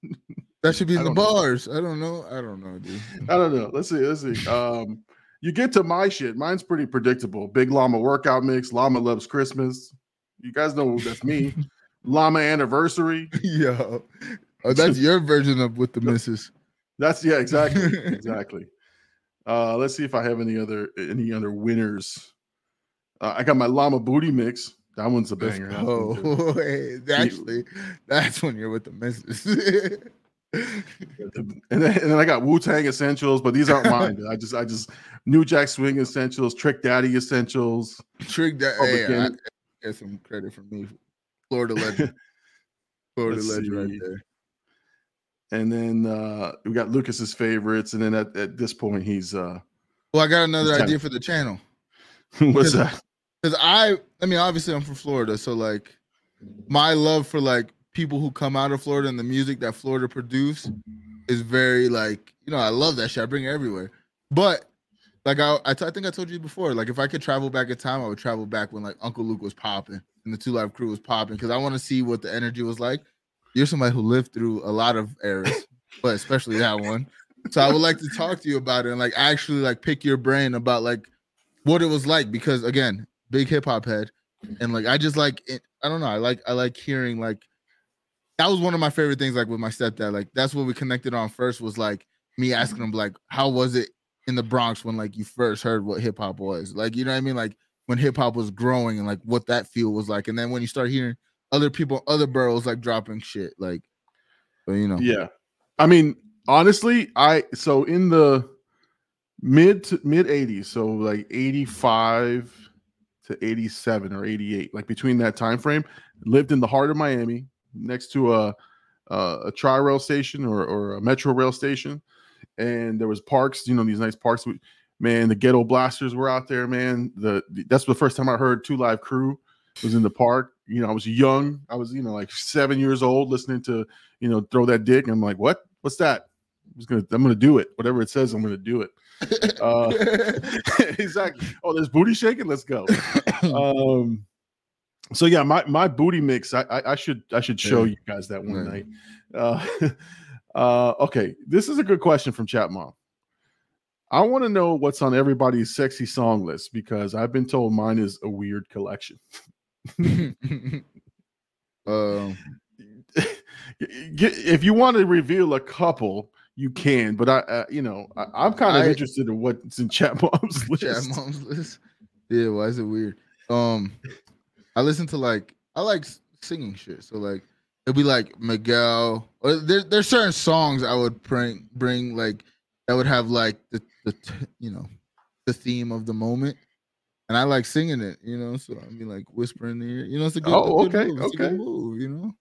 [laughs] that should be I in the don't know. bars. I don't know. I don't know, dude. I don't know. Let's see. Let's see. Um, you get to my shit. Mine's pretty predictable. Big Llama workout mix. Llama loves Christmas. You guys know that's me. Llama anniversary. Yo, oh, that's your version of with the missus. That's yeah, exactly, exactly. Uh, let's see if I have any other any other winners. Uh, I got my llama booty mix. That one's a banger. That one's good. Oh, [laughs] hey, actually, that's when you're with the missus. and then, and then I got Wu Tang Essentials, but these aren't mine. I just I just New Jack Swing Essentials, Trick Daddy Essentials. Trick Daddy. Hey, I, get some credit from me. Florida legend. [laughs] Florida Let's legend right there. And then uh we got Lucas's favorites, and then at, at this point he's uh Well, I got another idea for the channel. [laughs] what's that? Because I, I mean, obviously I'm from Florida, so like my love for like people who come out of Florida and the music that Florida produce is very like, you know, I love that shit. I bring it everywhere. But Like I, I, t- I think I told you before. Like if I could travel back in time, I would travel back when like Uncle Luke was popping and the Two Live Crew was popping because I want to see what the energy was like. You're somebody who lived through a lot of eras, [laughs] but especially that one. So I would like to talk to you about it and like actually like pick your brain about like what it was like because again, big hip hop head, and like I just like it, I don't know. I like I like hearing like that was one of my favorite things. Like with my stepdad, like that's what we connected on first. Was like me asking him like, how was it in the Bronx when like you first heard what hip hop was? Like you know what I mean? Like when hip hop was growing and like what that feel was like, and then when you start hearing other people, other boroughs like dropping shit, like, but you know, yeah. I mean, honestly, I so in the mid to mid 80s, so like 85 to 87 or 88, like between that time frame, lived in the heart of Miami, next to a a, a tri rail station or, or a metro rail station, and there was parks, you know, these nice parks. Man, the ghetto blasters were out there, man. The, that's the first time I heard Two Live Crew was in the park. You know, I was young. I was, you know, like seven years old, listening to, you know, throw that dick. And I'm like, what? What's that? I'm gonna, I'm gonna do it. Whatever it says, I'm gonna do it. Uh, [laughs] exactly. Oh, there's booty shaking. Let's go. [coughs] Um, so yeah, my my booty mix. I I, I should I should show you guys that one night. Uh, [laughs] uh, okay, this is a good question from Chat Mom. I want to know what's on everybody's sexy song list because I've been told mine is a weird collection. [laughs] um, if you want to reveal a couple, you can, but I, uh, you know, I, am kind of interested in what's in Chat Mom's [laughs] list. Chat Mom's list. Yeah, why is it weird? Um, I listen to like I like singing shit, so like it'll be like Miguel. Or there, there's certain songs I would bring bring like that would have like the the you know the theme of the moment, and I like singing it. You know, so I mean like whispering in ear. You know, it's a good. Oh, a good okay, move. It's okay. a good move. You know.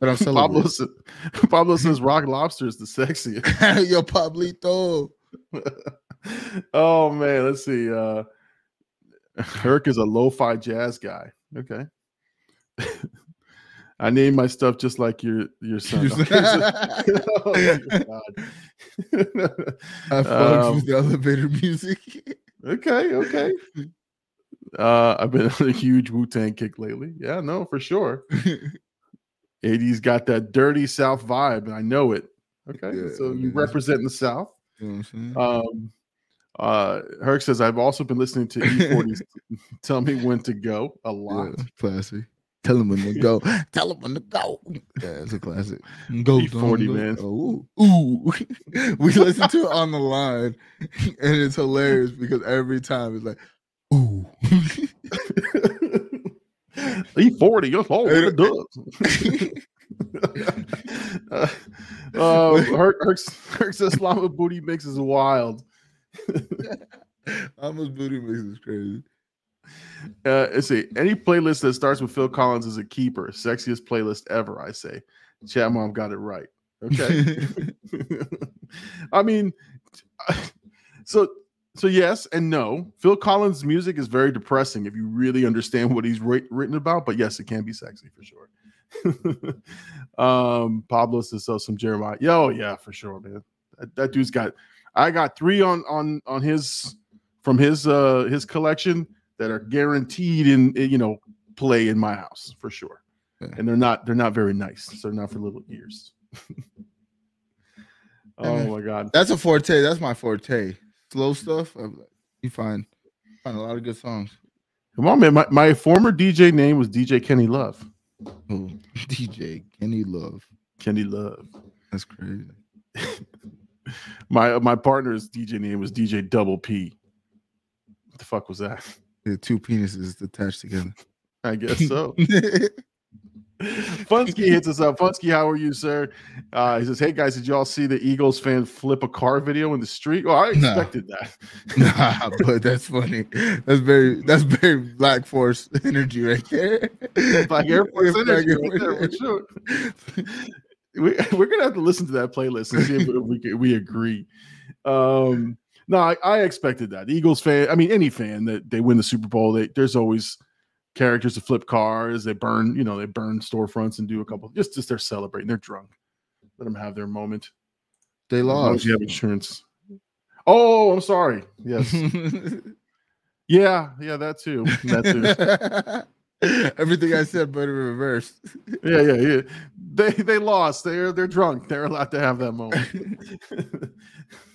But I'm [laughs] Pablo, says, [laughs] Pablo says Rock Lobster is the sexiest. [laughs] Yo, Pablito. oh man, let's see. Uh Herc is a lo-fi jazz guy. Okay. I name my stuff just like your your son. Oh, I fucked um, with the elevator music. okay, okay. Uh, I've been on a huge Wu Tang kick lately. Yeah, no, for sure. 80s got that dirty South vibe, and I know it. Okay, yeah, so you represent the South. You know um, uh, Herc says I've also been listening to E40s. [laughs] [laughs] tell me when to go a lot. Yeah, classic. Tell him when to go. [laughs] Tell him when to go. Yeah, it's a classic. Go E40 go. man. Oh, ooh. we listen to it on the line, and it's hilarious because every time it's like, ooh. E40, you're all what it does. uh, uh, Herc, Herc, Herc says [laughs] Llama Booty Mix is wild. [laughs] Llama's Booty Mix is crazy. Uh, let's see. Any playlist that starts with Phil Collins is a keeper. Sexiest playlist ever, I say. Chat mom got it right. Okay. [laughs] I mean, so so yes and no. Phil Collins' music is very depressing if you really understand what he's written about. But yes, it can be sexy for sure. [laughs] um, Pablo says so. Some Jeremih. Yo, yeah, for sure, man. That, that dude's got. I got three on on on his from his uh his collection that are guaranteed in you know play in my house for sure. Yeah. And they're not they're not very nice. So they're not for little ears. [laughs] oh my god. That's a forte. That's my forte slow stuff, you find find a lot of good songs. Come on, man. My, my former DJ name was DJ Kenny Love. Oh, [laughs] DJ Kenny Love. Kenny Love. That's crazy. [laughs] my my partner's DJ name was DJ Double P. What the fuck was that? The two penises attached together. [laughs] I guess so. Funsky hits us up. Funsky, how are you, sir? Uh, he says, "Hey guys, did y'all see the Eagles fan flip a car video in the street? Oh, I expected nah. that. [laughs] nah, but that's funny. That's very that's very Black Force energy right there. Black Air Force energy right there for sure. we, we're gonna have to listen to that playlist and see if we we agree. Um, no, I, I expected that. The Eagles fan, I mean, any fan that they win the Super Bowl, they, there's always characters to flip cars. They burn, you know, they burn storefronts and do a couple. Just, just they're celebrating. They're drunk. Let them have their moment. They lost. You have insurance. Oh, I'm sorry. Yes. [laughs] yeah, yeah, that too. That too. [laughs] Everything I said, but in reverse. [laughs] yeah, yeah, yeah. They they lost. They're they're drunk. They're allowed to have that moment.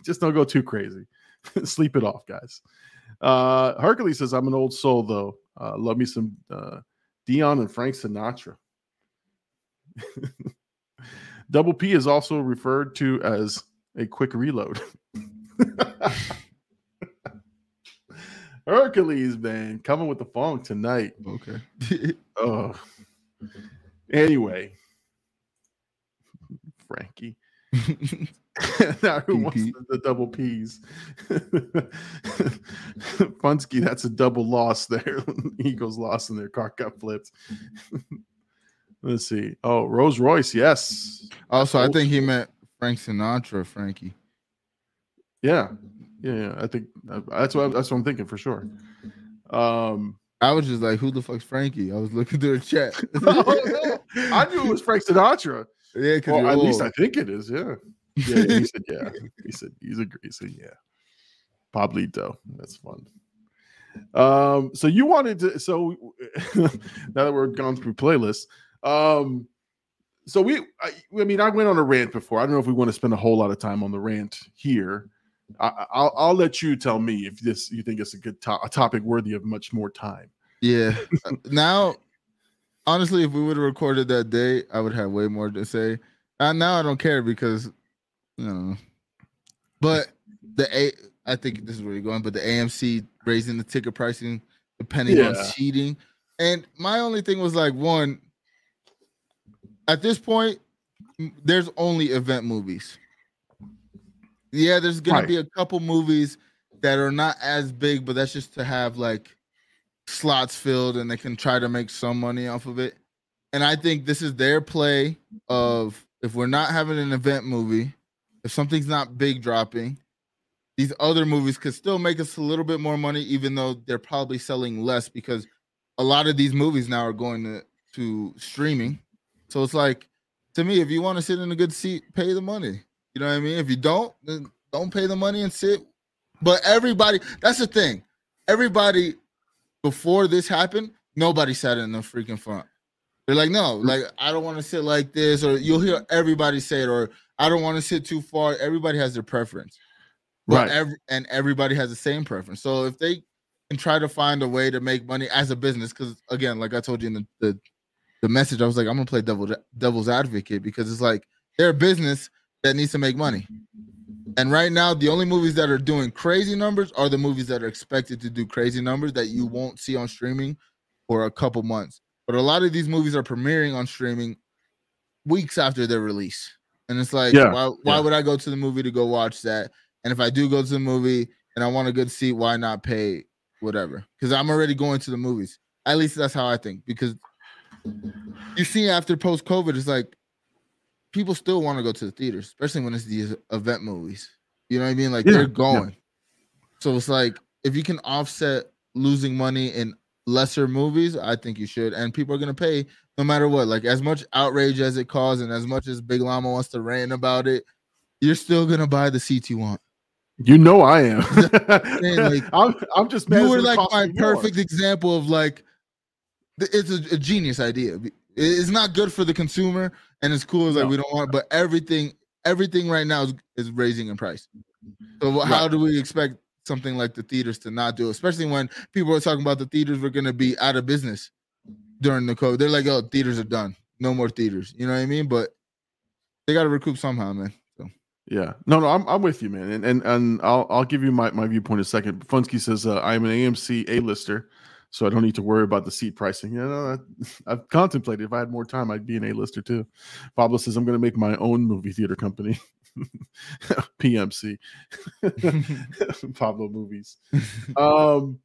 Just don't go too crazy. Sleep it off, guys. Uh Hercules says, I'm an old soul though. Uh, love me some uh, Dion and Frank Sinatra. [laughs] Double P is also referred to as a quick reload. [laughs] Hercules, man, coming with the funk tonight. Okay. [laughs] oh. Anyway, Frankie. [laughs] now who wants the, the, double P's? [laughs] Funsky, that's a double loss there. [laughs] Eagles lost and their car got flipped. Let's see. Oh, Rose Royce, yes. Also, I think he meant Frank Sinatra, Frankie. Yeah, yeah, yeah. I think uh, that's what that's what I'm thinking for sure. Um, I was just like, "Who the fuck's Frankie?" I was looking through the chat. oh, no. I knew it was Frank Sinatra. Yeah, well, at least I think it is. Yeah. Yeah, yeah, he [laughs] said, yeah. He said, he's a he said, yeah. Pablito. That's fun. Um, so you wanted to so [laughs] now that we're gone through playlists, um, so we I, I, mean I went on a rant before. I don't know if we want to spend a whole lot of time on the rant here. I, will I'll let you tell me if this you think it's a good to- a topic worthy of much more time. Yeah. Uh, now, honestly, if we would have recorded that day, I would have way more to say. And now I don't care because you know. But the A, I think this is where you're going. But the AMC raising the ticket pricing depending yeah. on seating, and my only thing was like one. At this point, there's only event movies. Yeah, there's gonna right. be a couple movies that are not as big, but that's just to have like slots filled and they can try to make some money off of it. And I think this is their play of if we're not having an event movie, if something's not big dropping, these other movies could still make us a little bit more money, even though they're probably selling less because a lot of these movies now are going to, to streaming. So it's like, to me, if you want to sit in a good seat, pay the money. You know what I mean? If you don't, then don't pay the money and sit. But everybody, that's the thing. Everybody before this happened, nobody sat in the freaking front. They're like, no, like I don't want to sit like this, or you'll hear everybody say it, or I don't want to sit too far. Everybody has their preference, but right? Every, and everybody has the same preference. So if they can try to find a way to make money as a business, because again, like I told you in the, the the message, I was like, I'm gonna play devil devil's advocate because it's like they're a business that needs to make money. And right now, the only movies that are doing crazy numbers are the movies that are expected to do crazy numbers that you won't see on streaming for a couple months. But a lot of these movies are premiering on streaming weeks after their release. And it's like, yeah, why, why yeah. would I go to the movie to go watch that? And if I do go to the movie and I want a good seat, why not pay whatever? Because I'm already going to the movies. At least that's how I think. Because you see, after post COVID, it's like people still want to go to the theaters, especially when it's these event movies. You know what I mean? Like yeah, they're going. So it's like if you can offset losing money in lesser movies, I think you should. And people are gonna pay no matter what. Like as much outrage as it causes, and as much as Big Llama wants to rant about it, you're still gonna buy the seats you want. You know I am. [laughs] [laughs] like, I'm, I'm just you were like my perfect more. example of like it's a, a, genius idea. It's not good for the consumer, and it's cool. It's like no. we don't want, but everything, everything right now is, is raising in price. So right. how do we expect something like the theaters to not do, especially when people are talking about the theaters were going to be out of business during the COVID. They're like, oh, theaters are done. No more theaters. You know what I mean? But they got to recoup somehow, man. So. Yeah, no, no, I'm, I'm with you, man, and and and I'll I'll give you my, my viewpoint in a second. Funsky says uh, I'm an AMC A lister, so I don't need to worry about the seat pricing. You know, I, [laughs] have contemplated if I had more time, I'd be an A lister too. Pablo says I'm going to make my own movie theater company. [laughs] [laughs] PMC, [laughs] [laughs] Pablo movies. Um,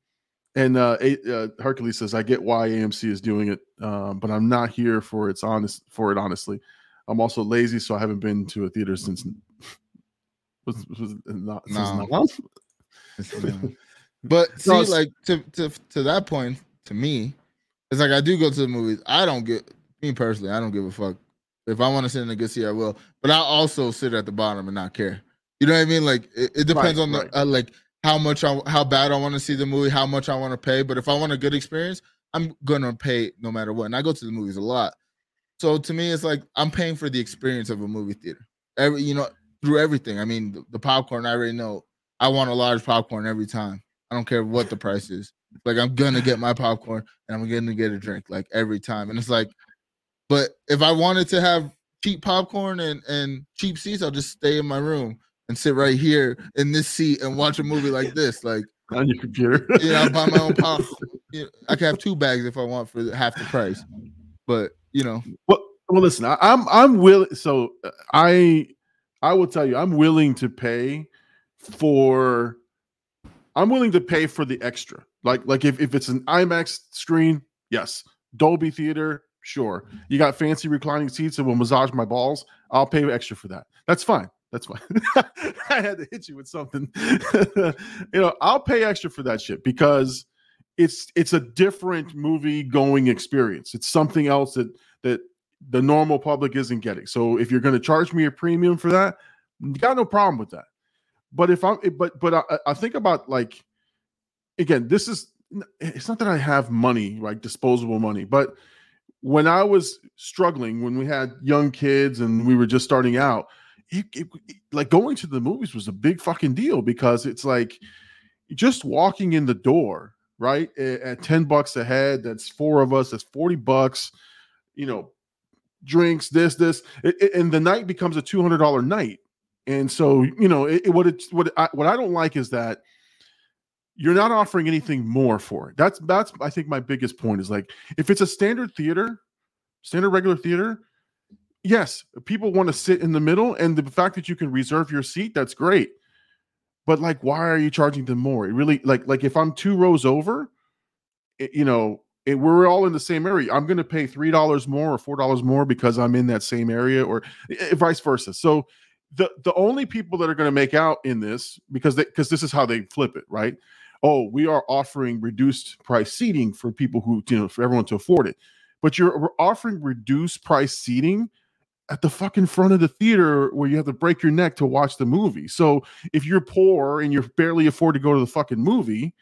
and uh, uh, Hercules says, "I get why AMC is doing it, um, but I'm not here for its honest for it. Honestly, I'm also lazy, so I haven't been to a theater since was, was not, no. since But see, like to to to that point, to me, it's like I do go to the movies. I don't get me personally. I don't give a fuck if I want to sit in a good seat, I will. But I'll also sit at the bottom and not care. You know what I mean? Like it, it depends Right, on the right. uh, like how much I how bad I want to see the movie, how much I want to pay. But if I want a good experience, I'm gonna pay no matter what. And I go to the movies a lot. So to me, it's like I'm paying for the experience of a movie theater. Every you know, through everything. I mean, the, the popcorn, I already know I want a large popcorn every time. I don't care what the price is. Like I'm gonna get my popcorn and I'm gonna get a drink like every time. And it's like, but if I wanted to have cheap popcorn and and cheap seats, I'll just stay in my room and sit right here in this seat and watch a movie like this. Like, [laughs] on your computer. you know, I buy my own popcorn. You know, I can have two bags if I want for half the price. But you know, Well, well, listen, I, I'm I'm willing. So uh, I I will tell you, I'm willing to pay for. I'm willing to pay for the extra. Like like if if it's an IMAX screen, yes. Dolby theater, sure. You got fancy reclining seats that will massage my balls. I'll pay extra for that. That's fine. That's fine. [laughs] I had to hit you with something. [laughs] you know, I'll pay extra for that shit because it's it's a different movie going experience. It's something else that that the normal public isn't getting. So if you're going to charge me a premium for that, you got no problem with that. But if I'm, but but I, I think about like, again, this is it's not that I have money, like disposable money, but when I was struggling, when we had young kids and we were just starting out, it, it, like going to the movies was a big fucking deal because it's like just walking in the door, right? At, at 10 bucks a head, that's four of us, that's 40 bucks, you know, drinks, this, this, it, and the night becomes a $200 night. And so, you know, what it's what I, what I don't like is that you're not offering anything more for it. That's that's I think my biggest point is like if it's a standard theater, standard regular theater, yes, people want to sit in the middle, and the fact that you can reserve your seat, that's great. But like, why are you charging them more? It really like like if I'm two rows over, it- you know, it, we're all in the same area. I'm going to pay three dollars more or four dollars more because I'm in that same area, or eh, vice versa. So the the only people that are going to make out in this because because this is how they flip it, right? Oh, we are offering reduced price seating for people who you know for everyone to afford it, but you're offering reduced price seating at the fucking front of the theater where you have to break your neck to watch the movie. So if you're poor and you barely afford to go to the fucking movie,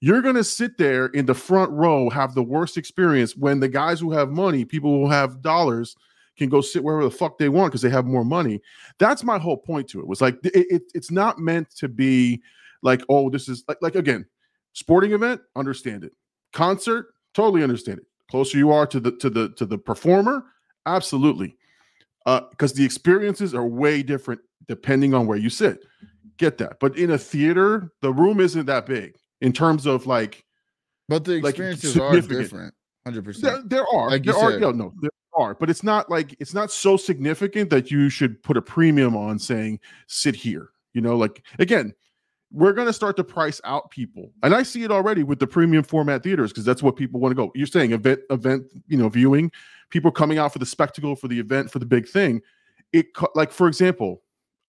you're going to sit there in the front row, have the worst experience when the guys who have money, people who have dollars, can go sit wherever the fuck they want because they have more money. That's my whole point to it. Was like it, it, it's not meant to be like, oh, this is like like again, sporting event, understand it. Concert, totally understand it. Closer you are to the to the to the performer, absolutely. Uh, because the experiences are way different depending on where you sit. Get that. But in a theater, the room isn't that big in terms of like but the Like, experiences are different. Hundred there, percent. there are Like you there are no, no there are but it's not like it's not so significant that you should put a premium on saying sit here you know like again we're going to start to price out people and i see it already with the premium format theaters because that's what people want to go you're saying event event you know viewing people coming out for the spectacle for the event for the big thing it like for example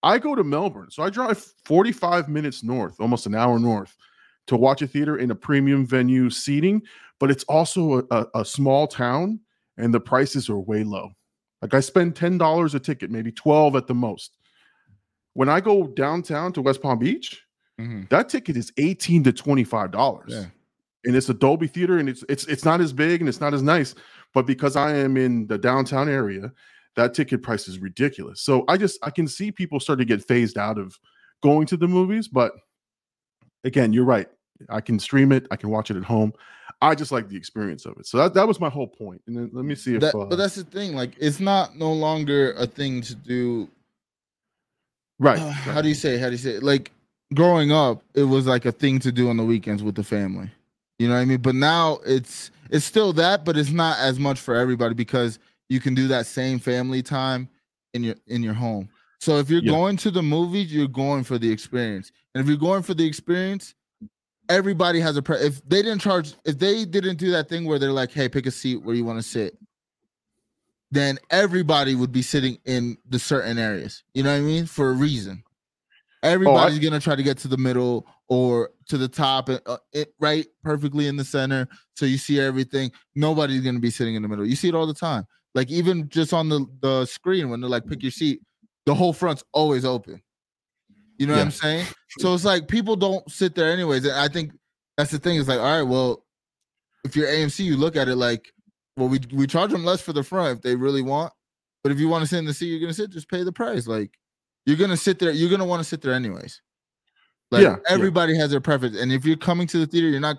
i go to melbourne so i drive 45 minutes north almost an hour north to watch a theater in a premium venue seating but it's also a, a, a small town and the prices are way low. Like I spend $10 a ticket, maybe 12 at the most. When I go downtown to West Palm Beach, Mhm. that ticket is 18 to 25 dollars. Yeah. And it's a Dolby theater and it's it's it's not as big and it's not as nice, but because I am in the downtown area, that ticket price is ridiculous. So I just I can see people start to get phased out of going to the movies, but again, you're right. I can stream it, I can watch it at home. I just like the experience of it. So that, that was my whole point. And then let me see if That, uh, but that's the thing. Like, it's not no longer a thing to do. right. Uh, [sighs] how do you say? How do you say? it? Like, growing up, it was like a thing to do on the weekends with the family. You know what I mean? But now it's it's still that, but it's not as much for everybody because you can do that same family time in your in your home. So if you're Yeah. going to the movies, you're going for the experience. And if you're going for the experience, everybody has a pre- if they didn't charge if they didn't do that thing where they're like, "Hey, pick a seat where you want to sit." Then everybody would be sitting in the certain areas. You know what I mean? For a reason. Everybody's gonna try to get to the middle or to the top, uh, it, right, perfectly in the center, so you see everything. Nobody's gonna be sitting in the middle. You see it all the time. Like even just on the the screen when they're like, "Pick your seat," the whole front's always open. You know what I'm saying? So it's like people don't sit there anyways. And I think that's the thing. Is like, all right, well, if you're AMC, you look at it like, well, we we charge them less for the front if they really want. But if you want to sit in the seat, you're gonna sit. Just pay the price. Like you're gonna sit there. You're gonna want to sit there anyways. Like Yeah, yeah. everybody has their preference, and if you're coming to the theater, you're not.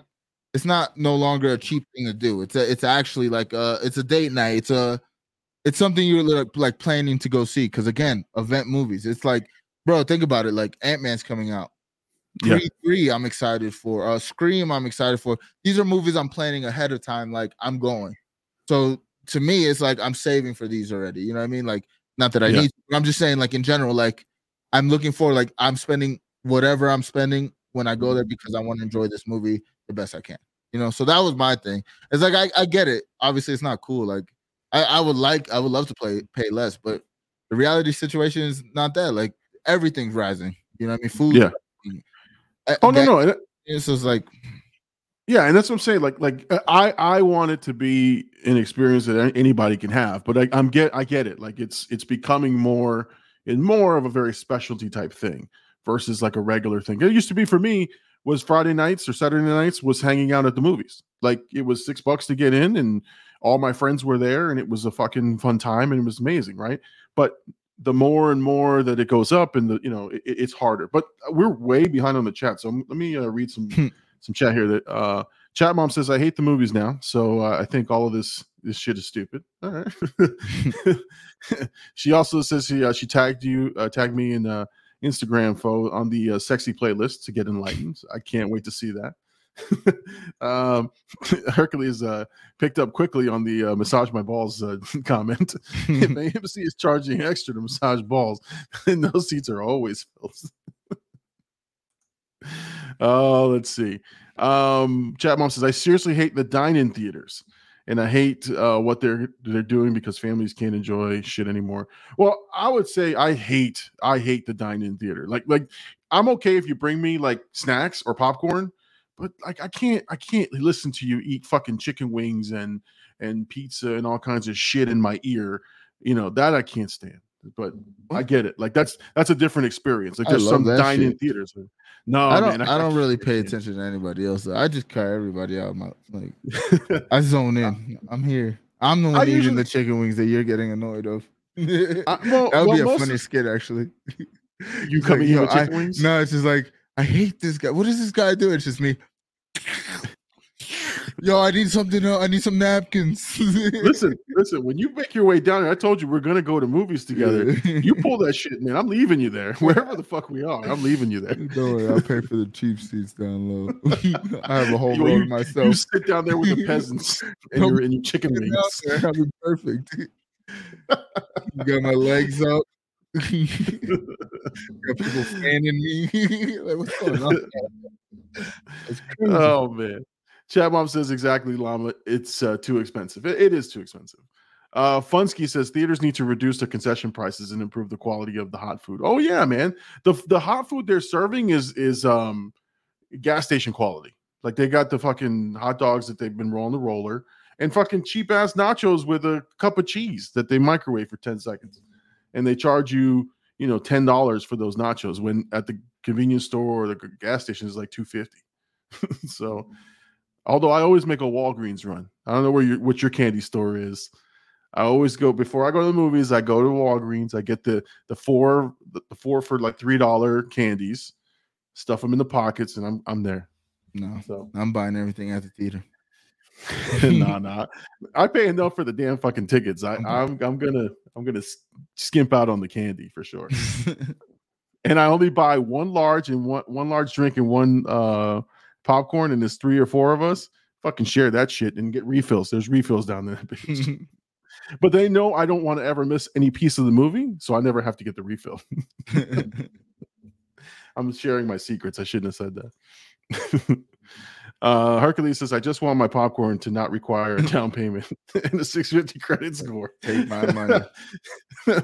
It's not no longer a cheap thing to do. It's a, it's actually like a it's a date night. It's a it's something you're like, like planning to go see. Because again, event movies. It's like, bro, think about it. Like Ant Man's coming out. Yeah. Creed 3 I'm excited for. Uh Scream I'm excited for. These are movies I'm planning ahead of time like I'm going. So to me it's like I'm saving for these already. You know what I mean? Like not that I Yeah. need to, but I'm just saying like in general like I'm looking for like I'm spending whatever I'm spending when I go there because I want to enjoy this movie the best I can. You know, so that was my thing. It's like I, I get it. Obviously it's not cool. Like I, I would like I would love to play pay less, but the reality situation is not that. Like everything's rising. You know what I mean? Food. Yeah. Uh, Oh no, that- no. and- It's just like Yeah, and that's what I'm saying. Like, like uh, I, I want it to be an experience that anybody can have, but I, I'm get, I get it. Like, it's, it's becoming more and more of a very specialty type thing versus like a regular thing. It used to be for me was Friday nights or Saturday nights was hanging out at the movies. Like, it was six bucks to get in, and all my friends were there, and it was a fucking fun time, and it was amazing, right? But the more and more that it goes up, and the you know, it, it's harder. But we're way behind on the chat, so let me uh, read some some chat here that uh chat mom says i hate the movies now so uh, i think all of this this shit is stupid. All right. [laughs] She also says she uh, she tagged you uh, tagged me in uh instagram photo on the uh, sexy playlist to get enlightened. I can't wait to see that. [laughs] Um [laughs] hercules uh picked up quickly on the uh, massage my balls uh, comment. If amc is charging extra to massage balls and those seats are always filled Oh, let's see. Um, Chat mom says, I seriously hate the dine-in theaters, and I hate uh, what they're they're doing because families can't enjoy shit anymore. Well, I would say I hate I hate the dine-in theater. Like like I'm okay if you bring me like snacks or popcorn, but like I can't I can't listen to you eat fucking chicken wings and and pizza and all kinds of shit in my ear. You know that I can't stand. But I get it. Like that's that's a different experience. Like I there's some dining shit. theaters. No, I don't man, I, don't really pay attention to anybody else. though. I just cut everybody out. My like [laughs] I zone in. I'm here. I'm the I one eating usually- the chicken wings that you're getting annoyed of. I- [laughs] that well, would well, be a most funny skit, actually. You come like, in yo, with I- chicken wings? No, it's just like I hate this guy. What does this guy do? It's just me. Yo, I need something. uh, I need some napkins. [laughs] listen, listen. When you make your way down here, I told you we're gonna go to movies together. You pull that shit, man. I'm leaving you there. [laughs] Wherever the fuck we are, I'm leaving you there. [laughs] Don't worry, I'll pay for the cheap seats down low. I have a whole You- row you- myself. You sit down there with the peasants and your and your chicken wings. I'll be perfect. you got my legs up. got people fanning me. like, what's going on? Oh man, Chat Mom says exactly, Llama. It's uh, too expensive. It- it is too expensive. Uh, Funsky says theaters need to reduce their concession prices and improve the quality of the hot food. Oh yeah, man. The the hot food they're serving is is um gas station quality. Like they got the fucking hot dogs that they've been rolling the roller and fucking cheap ass nachos with a cup of cheese that they microwave for 10 seconds. And they charge you, you know, $10 for those nachos when at the convenience store or the gas station is like 250. [laughs] so although I always make a Walgreens run. I don't know where your what your candy store is. I always go before I go to the movies, I go to Walgreens, I get the the four the, the four for like three dollar candies, stuff them in the pockets, and I'm I'm there. No, So I'm buying everything at the theater. [laughs] nah, nah. I pay enough for the damn fucking tickets. I, I'm I'm gonna I'm gonna skimp out on the candy for sure. [laughs] And I only buy one large and one one large drink and one uh popcorn, and there's three or four of us. Fucking share that shit and get refills. There's refills down there. [laughs] [laughs] but they know I don't want to ever miss any piece of the movie, so I never have to get the refill. [laughs] I'm sharing my secrets. I shouldn't have said that. uh, Hercules says, I just want my popcorn to not require a down payment and a 650 credit score. Take my money.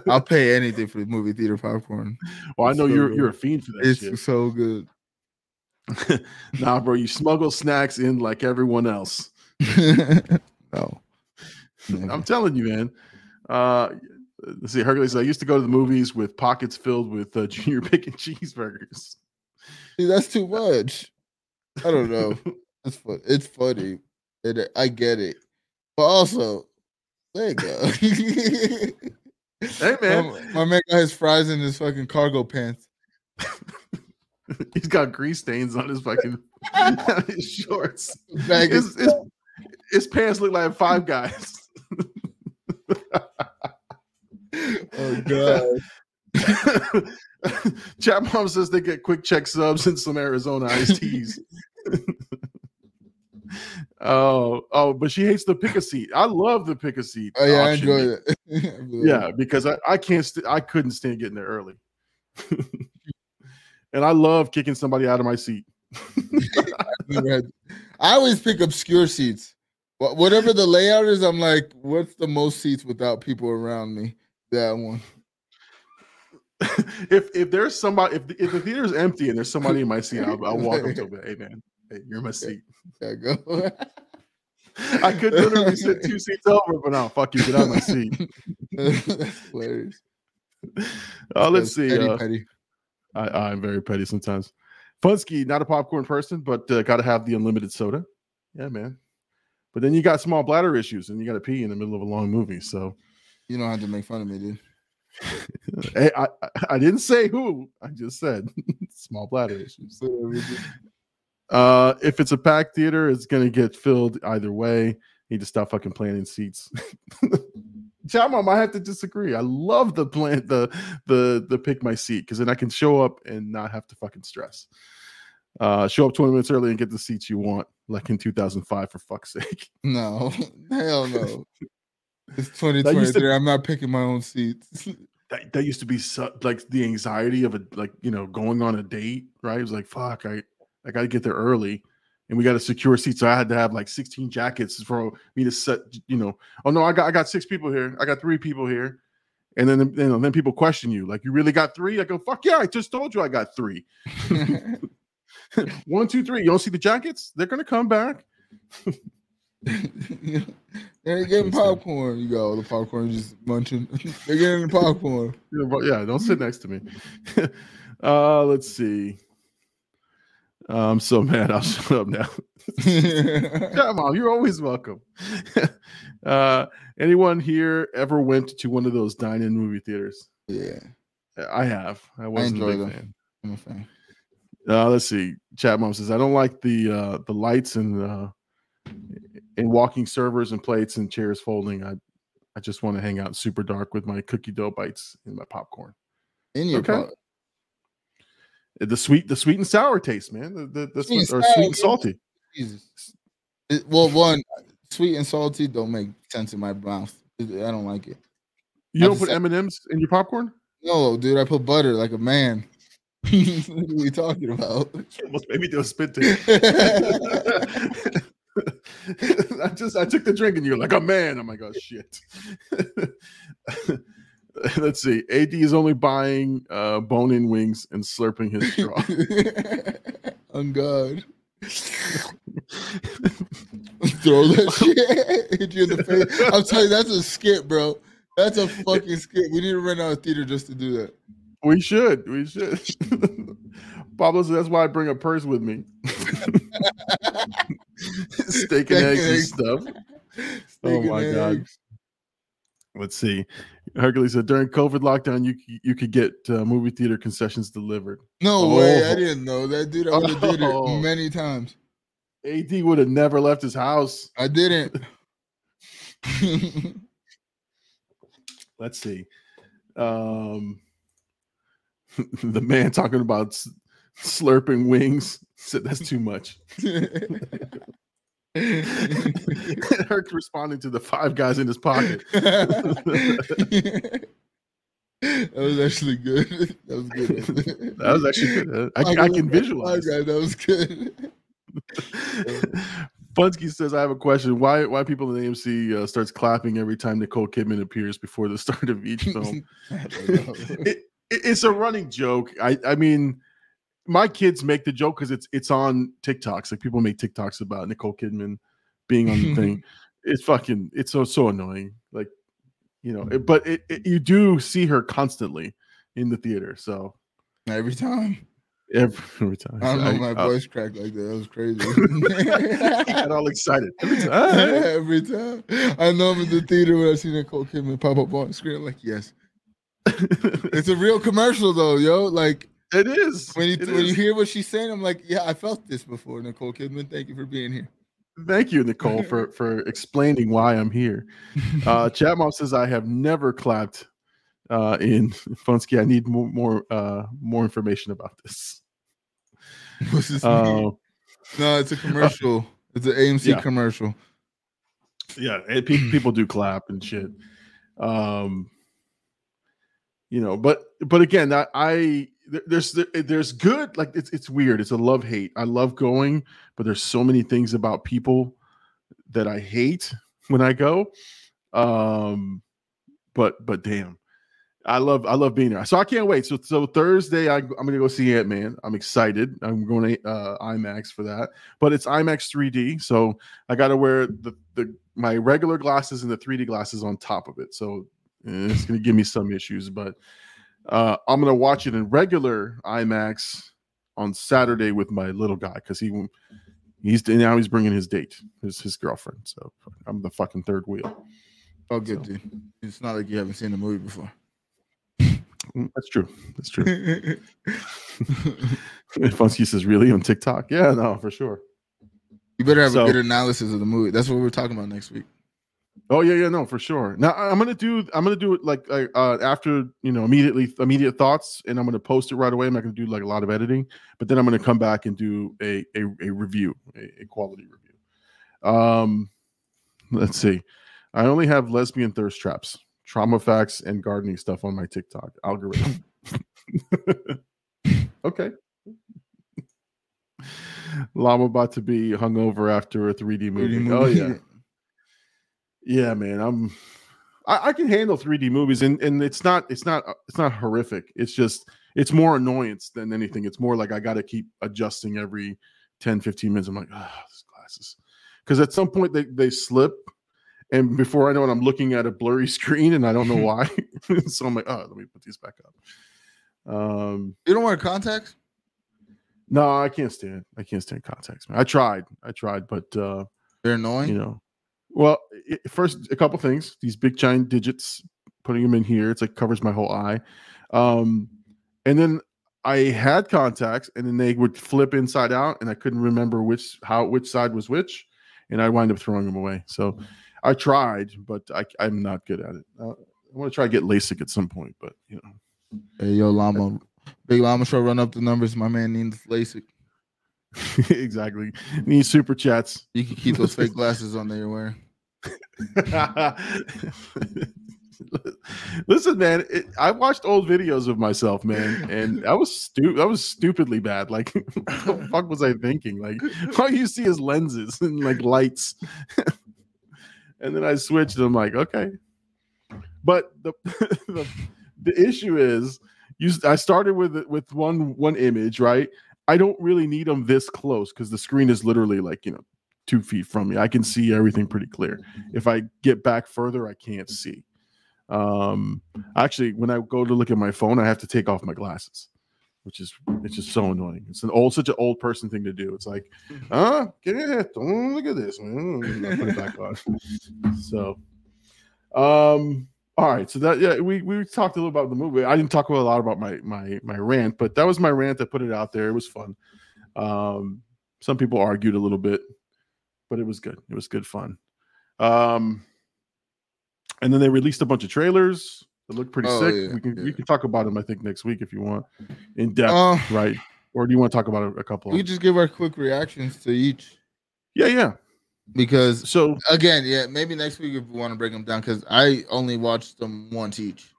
I'll pay anything for the movie theater popcorn. well, I know So you're good. you're a fiend for that It's shit. so good. [laughs] nah, bro, you smuggle snacks in like everyone else. [laughs] no. [laughs] I'm telling you, man. Uh, Let's see, Hercules. I used to go to the movies with pockets filled with uh, junior bacon cheeseburgers. See, that's too much. I don't know. It's fun. It's funny. And I get it. But also, there you go. Hey man, my, my man got his fries in his fucking cargo pants. [laughs] he's got grease stains on his fucking [laughs] his shorts. His, his, his pants look like five guys. oh god. [laughs] Chat mom says they get QuickChek subs and some Arizona iced teas. oh, oh, but she hates the pick a seat. I love the pick a seat. Oh yeah, I enjoy it. Yeah, because I, I can't st- I couldn't stand getting there early. And I love kicking somebody out of my seat. [laughs] I always pick obscure seats. Whatever the layout is, I'm like, what's the most seats without people around me? That one. [laughs] if if there's somebody if the, if the theater is empty and there's somebody in my seat, I'll, I'll walk up to them. Hey man, hey, you're in my seat. You go. [laughs] I could literally sit two seats over, but no, fuck you, get out of my seat. That's hilarious. Uh, let's That's see. petty, uh, petty. I, I'm very petty sometimes. Funsky, not a popcorn person, but uh, got to have the unlimited soda. Yeah, man. But then you got small bladder issues, and you got to pee in the middle of a long movie. So You don't have to make fun of me, dude. [laughs] hey, I, I I didn't say who. I just said [laughs] small bladder issues. Uh, if it's a packed theater, it's gonna get filled either way. Need to stop fucking planning seats. [laughs] Chat mom, I have to disagree. I love the plan, the the the pick my seat because then I can show up and not have to fucking stress. Uh, show up 20 minutes early and get the seats you want, like in 2005, for fuck's sake. [laughs] No, hell no. It's 2023. to- I'm not picking my own seats. [laughs] That, that used to be so, like the anxiety of a like you know going on a date, right? It was like fuck, I I got to get there early, and we got a secure seat. So I had to have like 16 jackets for me to set. You know, oh no, I got I got six people here. I got three people here, and then you know, then people question you like, you really got three? I go, fuck yeah, I just told you I got three. [laughs] [laughs] One, two, three. You don't see the jackets? They're gonna come back. [laughs] They're getting popcorn. You go, the popcorn just munching. They're getting the popcorn. Yeah, but yeah, don't sit next to me. uh, let's see. I'm so [laughs] mad. I'll shut up now. [laughs] Yeah, mom, you're always welcome. [laughs] uh, anyone here ever went to one of those dine-in movie theaters? yeah, I have. I wasn't a big them. fan. I'm a fan. Uh, let's see. Chat mom says I don't like the uh, the lights and uh, and walking servers and plates and chairs folding. I I just want to hang out super dark with my cookie dough bites and my popcorn. In your Okay. pop- The sweet the sweet and sour taste, man. The, the, the Sweet and or sour, sweet and salty. Jesus. It- well, one, sweet and salty don't make sense in my mouth. I don't like it. You I don't put M and M's in your popcorn? No, dude, I put butter like a man. [laughs] what are we talking about? [laughs] Almost made me do a spit take. [laughs] I just I took the drink and you're like a man. I'm like, oh shit. [laughs] Let's see. AD is only buying uh, bone-in wings and slurping his [laughs] straw. On God. [laughs] Throw that shit hit you in the face. I'm telling you, that's a skit, bro. That's a fucking skit. We need to rent out a theater just to do that. we should. We should. Pablo says that's why I bring a purse with me. Steak and Steak eggs and stuff. Steak Oh my God. Let's see. Hercules said during COVID lockdown, you you could get uh, movie theater concessions delivered. No way. I Oh. didn't know that, dude. I would have did Oh. it many times. AD would have never left his house. I didn't. [laughs] Let's see. Um, [laughs] the man talking about slurping wings [laughs] said that's too much. Herc responding to the five guys in his pocket. [laughs] that was actually good. That was good. [laughs] That was actually good. I, Five I can visualize. guys, That was good. Funsky says, "I have a question. Why why people in AMC uh, starts clapping every time Nicole Kidman appears before the start of each film? [laughs] I it, it- it's a running joke. I I mean, my kids make the joke because it's it's on TikToks. Like people make TikToks about Nicole Kidman being on the thing. [laughs] It's fucking. It's so so annoying. Like you know, it- but it, it, you do see her constantly in the theater. So Every time. every, [laughs] every time, I don't know. My I- uh, voice cracked like that. That was crazy. [laughs] I got all excited every time. Every time. I know I'm in the theater when I see Nicole Kidman pop up on the screen. I'm like, yes. It's a real commercial though, yo. Like it is when you It when you hear what she's saying, I'm like, yeah, I felt this before, Nicole Kidman. Thank you for being here. Thank you, Nicole, for [laughs] for explaining why I'm here. Uh, [laughs] Chat Mom says I have never clapped uh, in Funsky. I need more more uh, more information about this. [laughs] What's this Uh, mean? No, it's a commercial. It's an AMC Yeah. commercial. yeah, and pe- people do clap and shit. Um, you know, but but again, I, I there- there's there's good like it's it's weird. It's a love hate. I love going, but there's so many things about people that I hate when I go. Um, but but damn, I love I love being there. So I can't wait. So so Thursday I, I'm gonna go see Ant Man. I'm excited. I'm going to uh, IMAX for that. But it's IMAX 3D, so I got to wear the the my regular glasses and the 3D glasses on top of it. So eh, it's gonna give me some issues, but uh, I'm gonna watch it in regular IMAX on Saturday with my little guy because he he's now he's bringing his date, his his girlfriend. So I'm the fucking third wheel. Oh, good, So- dude. It's not like you haven't seen the movie before. Mm, That's true. That's true. [laughs] [laughs] Funsky says, "Really on TikTok? Yeah, no, for sure. You better have So- a good analysis of the movie. That's what we're talking about next week. Oh yeah, yeah, no, for sure. Now I'm gonna do. I'm gonna do it like uh, after you know immediately immediate thoughts, and I'm gonna post it right away. I'm not gonna do like a lot of editing, but then I'm gonna come back and do a a, a review, a, a quality review. Um, let's see. I only have lesbian thirst traps, trauma facts, and gardening stuff on my TikTok algorithm. [laughs] [laughs] okay. Llama about to be hungover after a 3D movie. Oh yeah. Yeah, man. I'm I, I can handle 3D movies and and it's not it's not uh, it's not horrific. It's just it's more annoyance than anything. It's more like I got to keep adjusting every 10 15 minutes. I'm like, ah, these glasses. Cuz at some point they they slip and before I know it I'm looking at a blurry [laughs] screen and I don't know [laughs] why. [laughs] so I'm like, "Oh, let me put these back up." Um You don't wear contacts? no, I can't stand I can't stand contacts. Man. I tried. I tried, but uh They're annoying. you know well i first a couple things these big giant digits putting them in here it's like covers my whole eye um and then i had contacts and then they would flip inside out and i couldn't remember which how which side was which and i wind up throwing them away so i tried but I, i'm not good at it uh, i want to try to get lasik at some point but you know Hey, yo, Llama. Big Llama Show, run up the numbers. My man needs LASIK. [laughs] exactly need super chats You can keep those fake [laughs] glasses on that you're wearing. [laughs] Listen, man, it, I watched old videos of myself, man, and I was stupid. I was stupidly bad. Like, [laughs] what the fuck was I thinking? Like, all you see is lenses and like lights. [laughs] and then I switched, and I'm like, okay. But the the, the issue is, you. I started with with one one image, right? I don't really need them this close because the screen is literally like you know two feet from me. I can see everything pretty clear. If I get back further, I can't see. Um, actually, when I go to look at my phone, I have to take off my glasses, which is it's just so annoying. It's an old, such an old person thing to do. It's like, huh? Get it? Don't look at this. Put it back on. [laughs] So, um, all right. So that yeah, we we talked a little about the movie. I didn't talk a lot about my my my rant, but that was my rant. I put it out there. It was fun. Um, some people argued a little bit, but it was good. It was good fun. Um, and then they released a bunch of trailers that looked pretty Oh, sick. yeah, we can yeah. we can talk about them, I think, next week if you want, in depth, Uh, right? Or do you want to talk about a, a couple? we just give our quick reactions to each yeah, yeah. because So again, yeah, maybe next week if we want to break them down because I only watched them once each.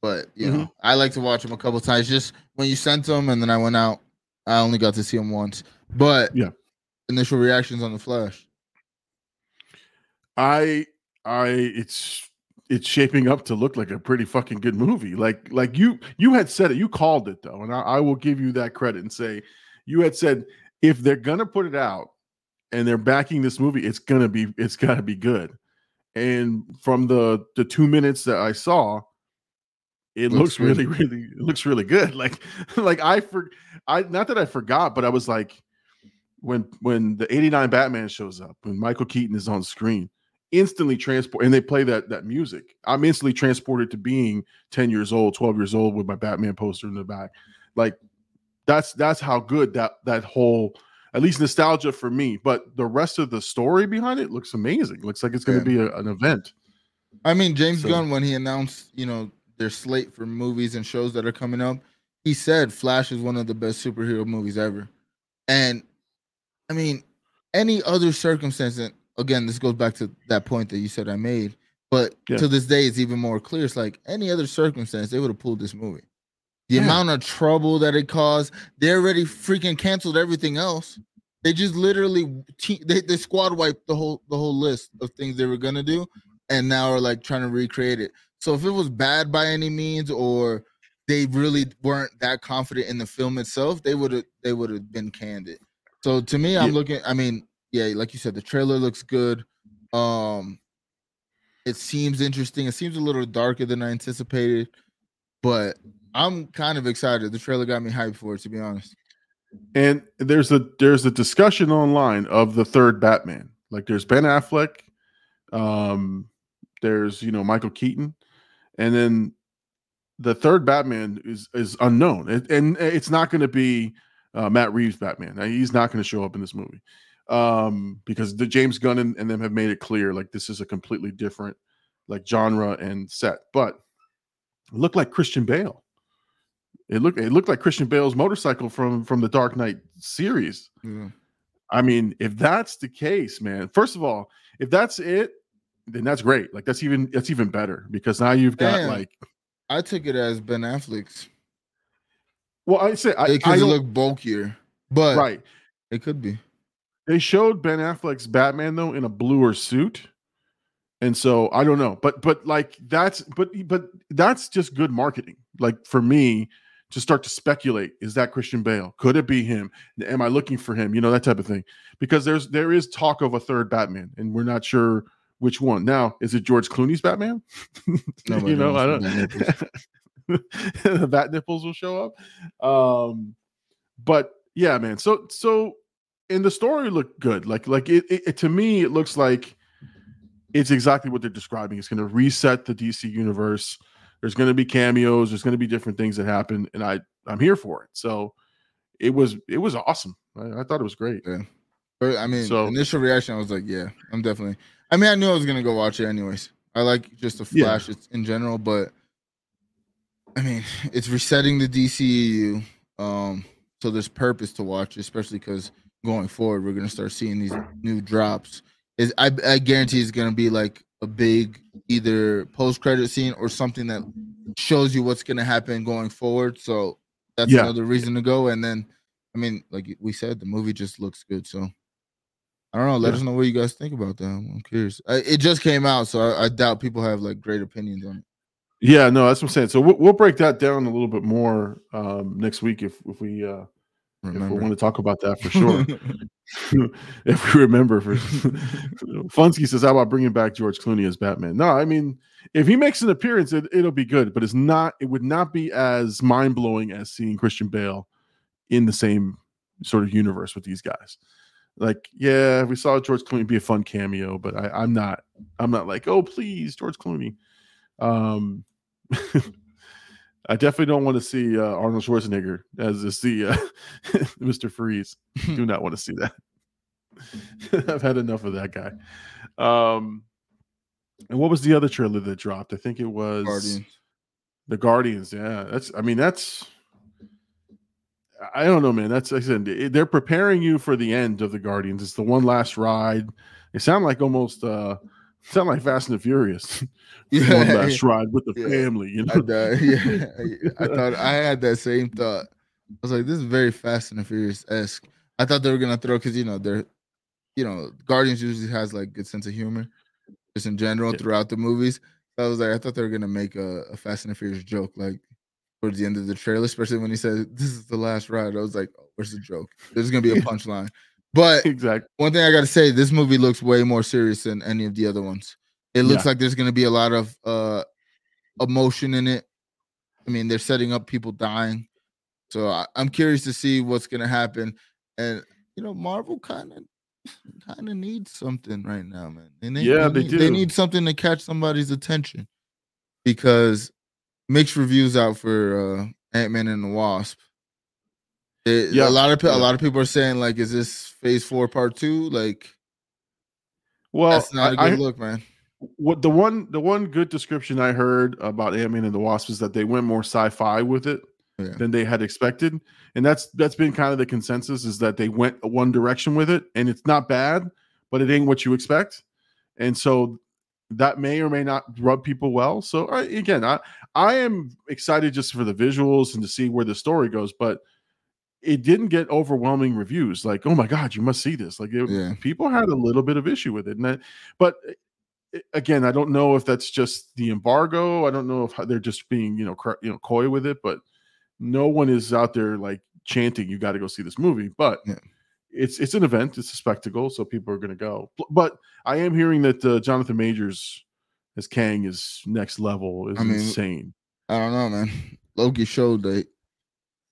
But you know, I like to watch them a couple times. Just when you sent them and then I went out, I only got to see them once. But Yeah. Initial reactions on the Flash. I I it's it's shaping up to look like a pretty fucking good movie. Like like you you had said it, you called it though, and I, I will give you that credit and say you had said if they're gonna put it out and they're backing this movie, it's gonna be it's gotta be good. and from the the two minutes that I saw, it looks, Looks really, good. really, it looks really good. [laughs] Like, like I for I not that I forgot, but I was like, when when the '89 Batman shows up, when Michael Keaton is on screen, instantly transport, and they play that that music. I'm instantly transported to being 10 years old, 12 years old with my Batman poster in the back. Like, that's that's how good that that whole at least nostalgia for me. But the rest of the story behind it looks amazing. Looks like it's going to Yeah. be a, an event. I mean, James So- Gunn, when he announced, you know, their slate for movies and shows that are coming up, he said Flash is one of the best superhero movies ever. And I mean, any other circumstance, and again, this goes back to that point that you said I made, but Yeah. to this day, it's even more clear. It's like any other circumstance, they would have pulled this movie. The Yeah. amount of trouble that it caused, they already freaking canceled everything else. They just literally te- they, they squad wiped the whole the whole list of things they were gonna do, and now are like trying to recreate it. So if it was bad by any means, or they really weren't that confident in the film itself, they would have they would have been candid. So to me, I'm Yeah. looking. I mean, yeah, like you said, the trailer looks good. Um, it seems interesting. It seems a little darker than I anticipated, but I'm kind of excited. The trailer got me hyped for it, to be honest. And there's a there's a discussion online of the third Batman. Like there's Ben Affleck, um, there's you know Michael Keaton, and then the third Batman is is unknown, It- and it's not going to be uh, Matt Reeves Batman. Now, He's not going to show up in this movie um, because the James Gunn and, and them have made it clear like this is a completely different like genre and set. But it looked like Christian Bale. It looked it looked like Christian Bale's motorcycle from from the Dark Knight series. I mean, if that's the case, man, first of all, if that's it, then that's great. Like that's even that's even better because now you've got Damn. like I took it as Ben Affleck's well, I say I, I because it don't- looked bulkier, but right. it could be. They showed Ben Affleck's Batman though in a bluer suit. And so I don't know, but but like that's but but that's just good marketing. Like for me to start to speculate, is that Christian Bale? Could it be him? Am I looking for him? You know that type of thing. Because there's there is talk of a third Batman, and we're not sure which one. Now, is it George Clooney's Batman? [laughs] Nobody you know, I don't. [laughs] [laughs] the bat nipples will show up. Um, but yeah, man. So so, and the story looked good. Like like it, it, it- to me, it looks like it's exactly what they're describing. It's going to reset the DC universe. There's going to be cameos. There's going to be different things that happen, and I I'm here for it. So it was it was awesome. I, I thought it was great. But, I mean, So- initial reaction, I was like, yeah, I'm definitely. I mean, I knew I was gonna go watch it anyways. I like just the Yeah. Flash it's in general, but I mean, it's resetting the DCEU. Um, so there's purpose to watch, especially because going forward, we're gonna start seeing these new drops. Is I, I guarantee it's gonna be like a big either post credit scene or something that shows you what's gonna happen going forward. So that's Yeah. another reason to go. And then, I mean, like we said, the movie just looks good. So I don't know. Let Yeah. us know what you guys think about that. I'm curious. I, it just came out, so I, I doubt people have like great opinions on it. Yeah, no, that's what I'm saying. So we'll, we'll break that down a little bit more um, next week if if we uh, if we want to talk about that for sure. [laughs] [laughs] if we remember, for [laughs] Funsky says, "How about bringing back George Clooney as Batman?" No, I mean, if he makes an appearance, it, it'll be good, but it's not. It would not be as mind blowing as seeing Christian Bale in the same sort of universe with these guys. Like, yeah, we saw George Clooney be a fun cameo, but I, I'm not. I'm not like, oh, please, George Clooney. Um, [laughs] I definitely don't want to see uh, Arnold Schwarzenegger as the see uh, Mr. Freeze. Do not want to see that. [laughs] I've had enough of that guy. Um, and what was the other trailer that dropped? I think it was Guardians. the Guardians. Yeah, that's. I mean, that's. I don't know, man. That's like I said. They're preparing you for the end of the Guardians. It's the one last ride. They sound like almost. uh Sound like Fast and the Furious. [laughs] [laughs] Yeah, one last ride with the Yeah. family. You know. I, died. [laughs] yeah, I, I thought I had that same thought. I was like, this is very Fast and the Furious esque. I thought they were gonna throw because you know they're, you know, Guardians usually has like good sense of humor, just in general Yeah. throughout the movies. So I was like, I thought they were gonna make a, a Fast and the Furious joke like towards the end of the trailer, especially when he said this is the last ride. I was like, oh, where's the joke? There's gonna be a punchline. But exactly. one thing I gotta say, this movie looks way more serious than any of the other ones. It looks Yeah. like there's going to be a lot of uh emotion in it. I mean, they're setting up people dying, so I, I'm curious to see what's going to happen. And you know, Marvel kind of kind of needs something right now, man. And they, Yeah, they need, do. They need something to catch somebody's attention because mixed reviews out for uh, Ant Man and the Wasp. It- Yeah. a lot of Yeah. a lot of people are saying like, is this Phase Four Part Two? Like, Well, that's not a good I- look, man. what the one the one good description I heard about Ant Man and the Wasp is that they went more sci-fi with it Yeah. than they had expected, and that's that's been kind of the consensus is that they went one direction with it, and it's not bad, but it ain't what you expect, and so that may or may not rub people well. So I, again, I I am excited just for the visuals and to see where the story goes, but it didn't get overwhelming reviews like oh my god you must see this like it, Yeah. people had a little bit of issue with it and that, but again, I don't know if that's just the embargo. I don't know if they're just being, you know, cr- you know, coy with it. But no one is out there like chanting, "You got to go see this movie." But Yeah. it's it's an event. It's a spectacle, so people are going to go. But I am hearing that uh, Jonathan Majors as Kang is next level. Is I mean, insane. I don't know, man. Loki showed that.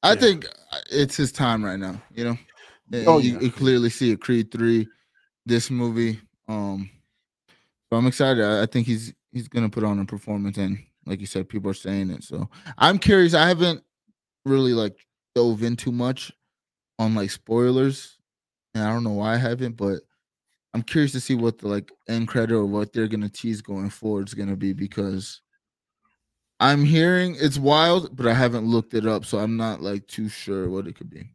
I Yeah. think uh, it's his time right now. You know, And Oh, you, yeah. you clearly see a Creed three, this movie. Um, so I'm excited. I, I think he's he's gonna put on a performance, and like you said, people are saying it. So I'm curious. I haven't really like dove in too much on like spoilers, and I don't know why I haven't, but I'm curious to see what the like end credit or what they're gonna tease going forward is gonna be because I'm hearing it's wild, but I haven't looked it up, so I'm not like too sure what it could be.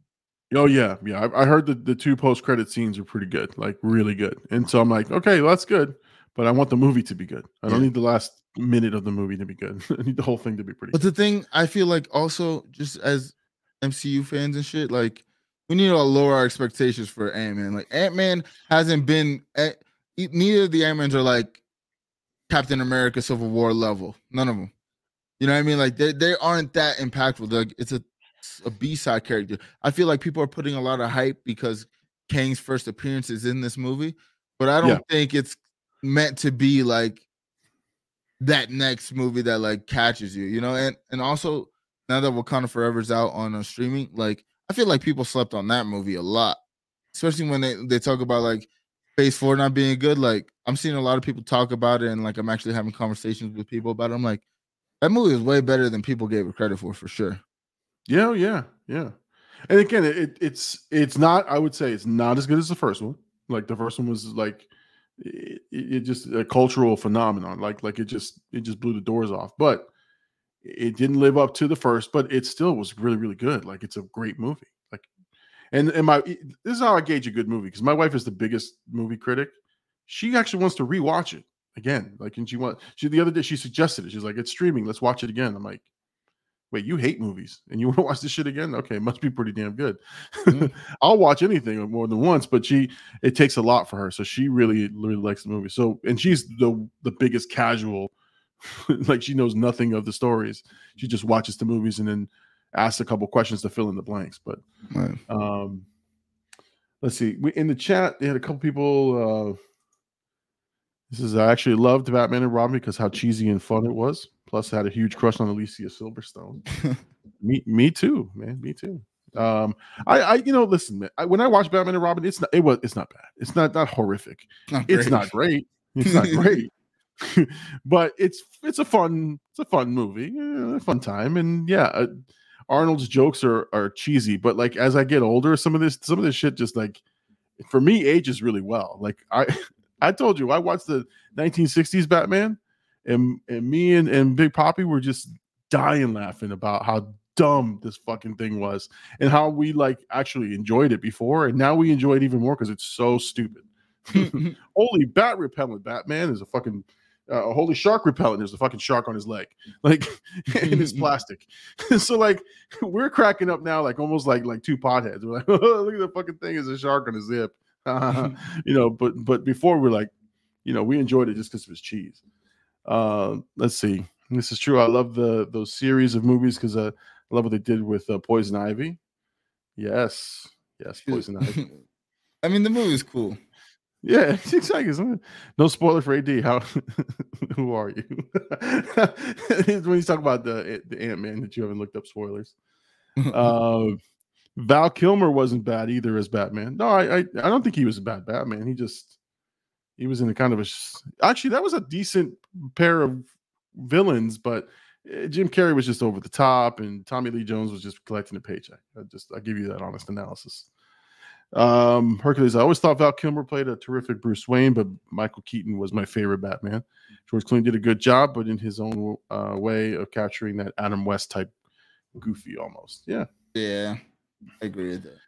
Oh yeah, yeah. I, I heard that the two post credit scenes are pretty good, like really good. And so I'm like, okay, well, that's good. But I want the movie to be good. I don't Yeah. need the last minute of the movie to be good. [laughs] I need the whole thing to be pretty. But good. the thing I feel like also just as MCU fans and shit, like we need to lower our expectations for Ant Man. Like Ant Man hasn't been. eh, Neither of the Ant Mans are like Captain America Civil War level. None of them. You know what I mean? Like they they aren't that impactful. Like it's a a B side character. I feel like people are putting a lot of hype because Kang's first appearance is in this movie, but I don't Yeah. think it's meant to be like that next movie that like catches you, you know. And and also now that Wakanda Forever's out on uh, streaming, like I feel like people slept on that movie a lot, especially when they they talk about like Phase Four not being good. Like I'm seeing a lot of people talk about it, and like I'm actually having conversations with people about it. I'm like, that movie is way better than people gave it credit for, for sure. Yeah, yeah, yeah. And again, it it's it's not. I would say it's not as good as the first one. Like the first one was like it, it just a cultural phenomenon. Like like it just it just blew the doors off. But it didn't live up to the first. But it still was really really good. Like it's a great movie. Like and and my this is how I gauge a good movie because my wife is the biggest movie critic. She actually wants to rewatch it again. Like and she want she the other day she suggested it. She's like it's streaming. Let's watch it again. I'm like wait, you hate movies and you [laughs] want to watch this shit again? Okay, it must be pretty damn good. Mm. [laughs] I'll watch anything more than once, but she it takes a lot for her. So she really, really likes the movie. So and she's the the biggest casual, [laughs] like she knows nothing of the stories. She just watches the movies and then asks a couple questions to fill in the blanks. But Right. um let's see. We in the chat, they had a couple people uh this is I actually loved Batman and Robin because how cheesy and fun it was. Plus, I had a huge crush on Alicia Silverstone. [laughs] me, me too, man. Me too. Um, I, I, you know, listen, man. I, when I watch Batman and Robin, it's not, it was, it's not bad. It's not not horrific. Not It's not great. It's not [laughs] great. [laughs] but it's it's a fun it's a fun movie, a fun time, and yeah, uh, Arnold's jokes are are cheesy. But like as I get older, some of this some of this shit just like for me ages really well. Like I I told you I watched the 1960s Batman, and and me and and Big Poppy were just dying laughing about how dumb this fucking thing was and how we like actually enjoyed it before and now we enjoy it even more because it's so stupid. [laughs] [laughs] Holy bat repellent batman is a fucking uh, holy shark repellent there's a fucking shark on his leg [laughs] like and it's plastic. So like we're cracking up now like almost like like two potheads. We're like oh, look at the fucking thing is a shark on his zip [laughs] you know but but before we're like you know we enjoyed it just because it was cheese uh let's see this is true i love the those series of movies because uh, i love what they did with uh, poison ivy yes yes poison ivy [laughs] I mean, the movie's cool. Yeah, [laughs] exactly. No spoiler for AD. How? who are you? when you talk about the the Ant Man that you haven't looked up spoilers. Uh, Val Kilmer wasn't bad either as Batman. No, I, I I don't think he was a bad Batman. He just he was in a kind of a actually that was a decent pair of villains, but eh, Jim Carrey was just over the top, and Tommy Lee Jones was just collecting a paycheck. I just I give you that honest analysis. Um, Hercules, I always thought Val Kilmer played a terrific Bruce Wayne, but Michael Keaton was my favorite Batman. George Clooney did a good job, but in his own uh, way of capturing that Adam West type goofy almost. Yeah. Yeah, I agree with that.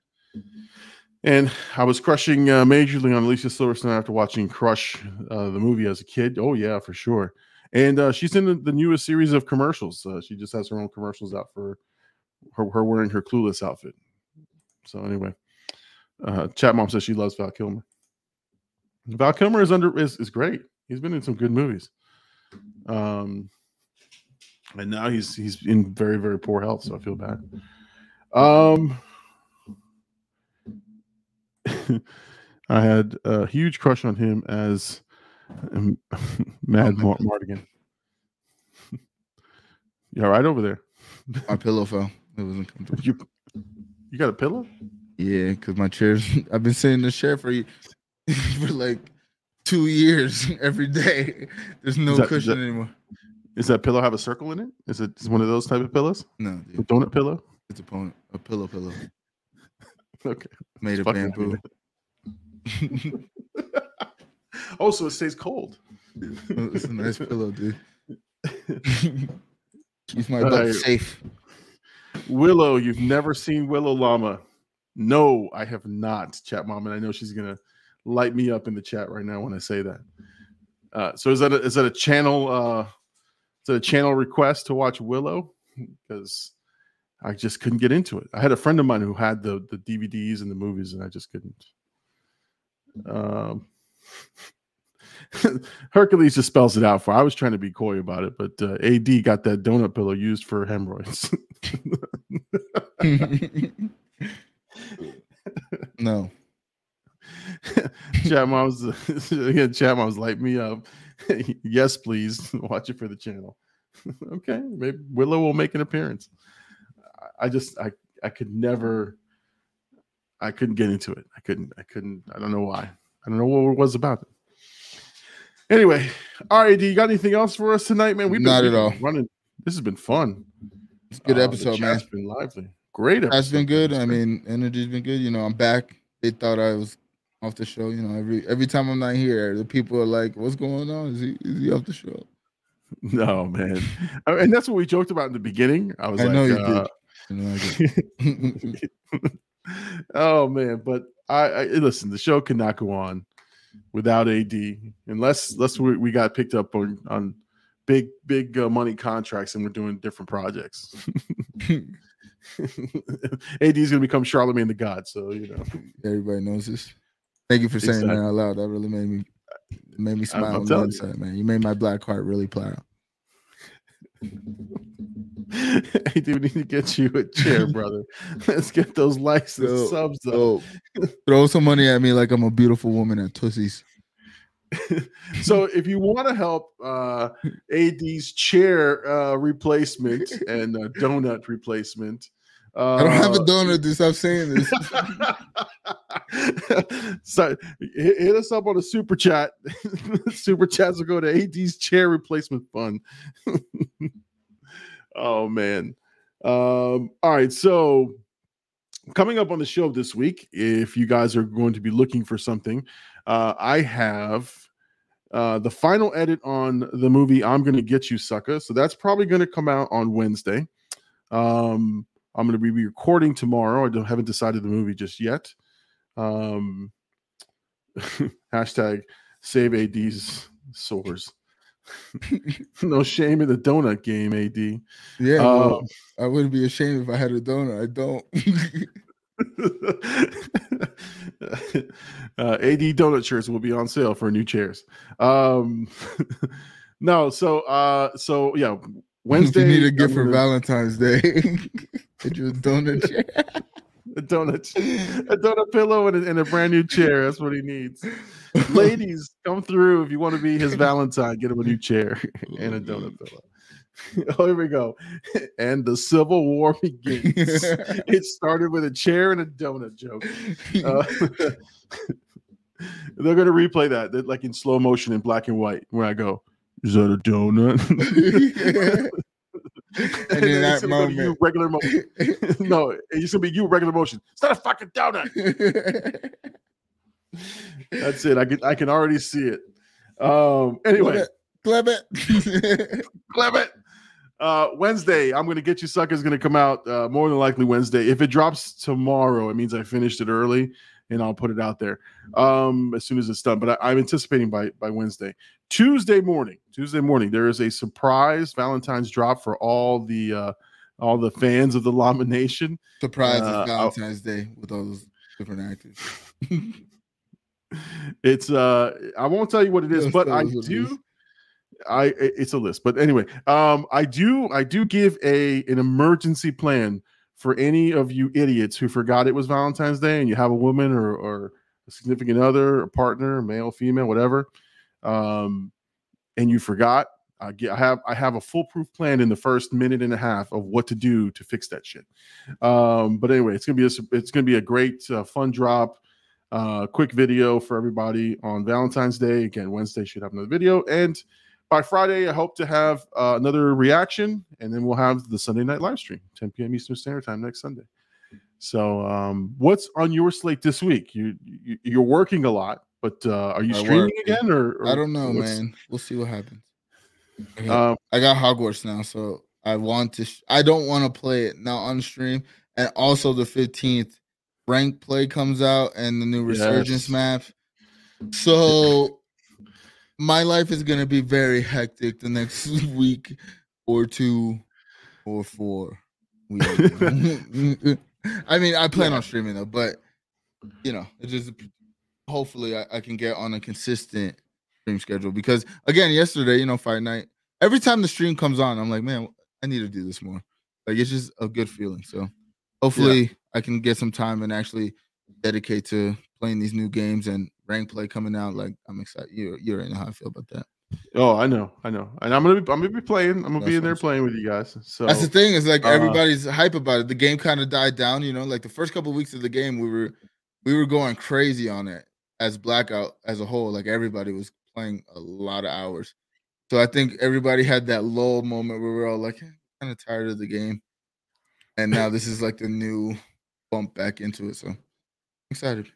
And I was crushing uh, majorly on Alicia Silverstone after watching Crush, uh, the movie as a kid. Oh, yeah, for sure. And uh, she's in the, the, newest series of commercials. Uh, she just has her own commercials out for her, her wearing her Clueless outfit. So, anyway, uh, Chat Mom says she loves Val Kilmer. Val Kilmer is under is, is great. He's been in some good movies. Um, and now he's he's in very very poor health, so I feel bad. Um, [laughs] I had a huge crush on him as um, [laughs] Mad oh, Mardigan. you all right over there? [laughs] My pillow fell. It wasn't comfortable. You, you got a pillow? Yeah, because my chair. I've been sitting in the chair for for like two years every day. There's no that, cushion that, anymore. Is that pillow have a circle in it? Is it one of those type of pillows? No, dude. a donut pillow. It's a, a pillow pillow. [laughs] okay, made of bamboo. [laughs] oh, so it stays cold. it's a nice pillow, dude. [laughs] Keeps my butt right. safe. Willow, you've never seen Willow Llama. No, I have not, chat mom, and I know she's gonna light me up in the chat right now when I say that. Uh, so is that a, is that a channel? Uh, is that a channel request to watch Willow? Because I just couldn't get into it. I had a friend of mine who had the the DVDs and the movies, and I just couldn't. Um, [laughs] Hercules just spells it out for. I was trying to be coy about it, but uh, AD got that donut pillow used for hemorrhoids. [laughs] no. chat moms again, [laughs] chat moms light me up. yes, please watch it for the channel. okay, maybe Willow will make an appearance. I just I I could never I couldn't get into it. I couldn't I couldn't I don't know why. I don't know what it was about it. Anyway, all right, do you got anything else for us tonight, man? We've been, not at all running. This has been fun. It's a good uh, episode, man. It's been lively. Great episode. That's been good. I mean, energy's been good. You know, I'm back. They thought I was off the show. You know, every every time I'm not here, the people are like, "What's going on? Is he is he off the show?" [laughs] No, man. and that's what we joked about in the beginning. I was I like, know you uh, [laughs] oh man, but I, I, listen. The show cannot go on without AD unless unless we, we got picked up on on big big uh, money contracts and we're doing different projects. [laughs] AD is gonna become Charlemagne the God, so you know everybody knows this. Thank you for saying exactly. that out loud. That really made me made me smile on the inside, man. You made my black heart really proud. I do need to get you a chair, [laughs] brother. Let's get those likes and yo, subs up. Yo, throw some money at me like I'm a beautiful woman at Tootsie's. [laughs] so if you want to help uh, AD's chair uh, replacement [laughs] and uh, donut replacement, uh, I don't have a uh, donut to stop saying this. so hit, hit, us up on a super chat. super chats will go to AD's chair replacement fund. Oh man. Um, all right, so coming up on the show this week, if you guys are going to be looking for something, uh, I have uh, the final edit on the movie I'm Gonna Get You Sucker. So that's probably going to come out on Wednesday. Um, I'm going to be recording tomorrow. I don't haven't decided the movie just yet. Um, [laughs] hashtag save AD's sores. [laughs] no shame in the donut game, AD. Yeah, well, um, I wouldn't be ashamed if I had a donut. I don't. [laughs] uh, AD donut shirts will be on sale for new chairs. Um, [laughs] no, so uh, so yeah, Wednesday. If you need a gift for Valentine's Day. Get you a donut chair. A donut, a donut pillow, and a, and a brand new chair. That's what he needs. Ladies, come through if you want to be his Valentine. Get him a new chair and a donut pillow. [laughs] Oh, here we go. And the Civil War begins. [laughs] it started with a chair and a donut joke. Uh, [laughs] they're going to replay that, that, like in slow motion in black and white, where I go, Is that a donut? And in [laughs] that it's gonna go moment- you regular motion. [laughs] no, it's gonna be you regular motion. It's not a fucking donut. [laughs] That's it. I can I can already see it. Um. Anyway. Clever. Clement. Uh, Wednesday, I'm gonna get you suckers gonna come out uh, more than likely Wednesday. If it drops tomorrow, it means I finished it early and I'll put it out there um, as soon as it's done. But I, I'm anticipating by by Wednesday. Tuesday morning, Tuesday morning, there is a surprise Valentine's drop for all the uh, all the fans of the Llama Nation. Surprise Uh, it's Valentine's Day with all those different actors. [laughs] It's uh, I won't tell you what it is, but I us what it do. I- it's a list, but anyway, um, I do I do give a an emergency plan for any of you idiots who forgot it was Valentine's Day and you have a woman or or a significant other, a partner, male, female, whatever, um, and you forgot. I get I have I have a foolproof plan in the first minute and a half of what to do to fix that shit. Um, but anyway, it's gonna be a, it's gonna be a great uh, fun drop uh, quick video for everybody on Valentine's Day. Again, Wednesday should have another video, and by Friday, I hope to have uh, another reaction, and then we'll have the Sunday night live stream, 10 p.m. Eastern Standard Time next Sunday. So, um, what's on your slate this week? You, you you're working a lot, but uh, are you I streaming work. again, or, or I don't know, man. We'll see what happens. Okay. Um, I got Hogwarts now, so I want to. Sh- I don't want to play it now on stream, and also the fifteenth rank play comes out and the new resurgence Yes. map. So my life is gonna be very hectic the next [laughs] week or two or four. [laughs] [laughs] I mean, I plan on streaming though, but you know, it's just hopefully I, I can get on a consistent stream schedule because again, yesterday, you know, fight night. Every time the stream comes on, I'm like, man, I need to do this more. Like it's just a good feeling. So hopefully I can get some time and actually dedicate to playing these new games and rank play coming out. Like I'm excited. You you already know how I feel about that. oh, I know, I know, and I'm gonna be I'm gonna be playing. I'm gonna be in there playing with you guys. So That's the thing, is like uh, everybody's hype about it. The game kind of died down, you know, like the first couple weeks of the game, we were we were going crazy on it as blackout as a whole. Like everybody was playing a lot of hours. So I think everybody had that lull moment where we are all like kind of tired of the game. And now this is like the new bump back into it. So I'm excited.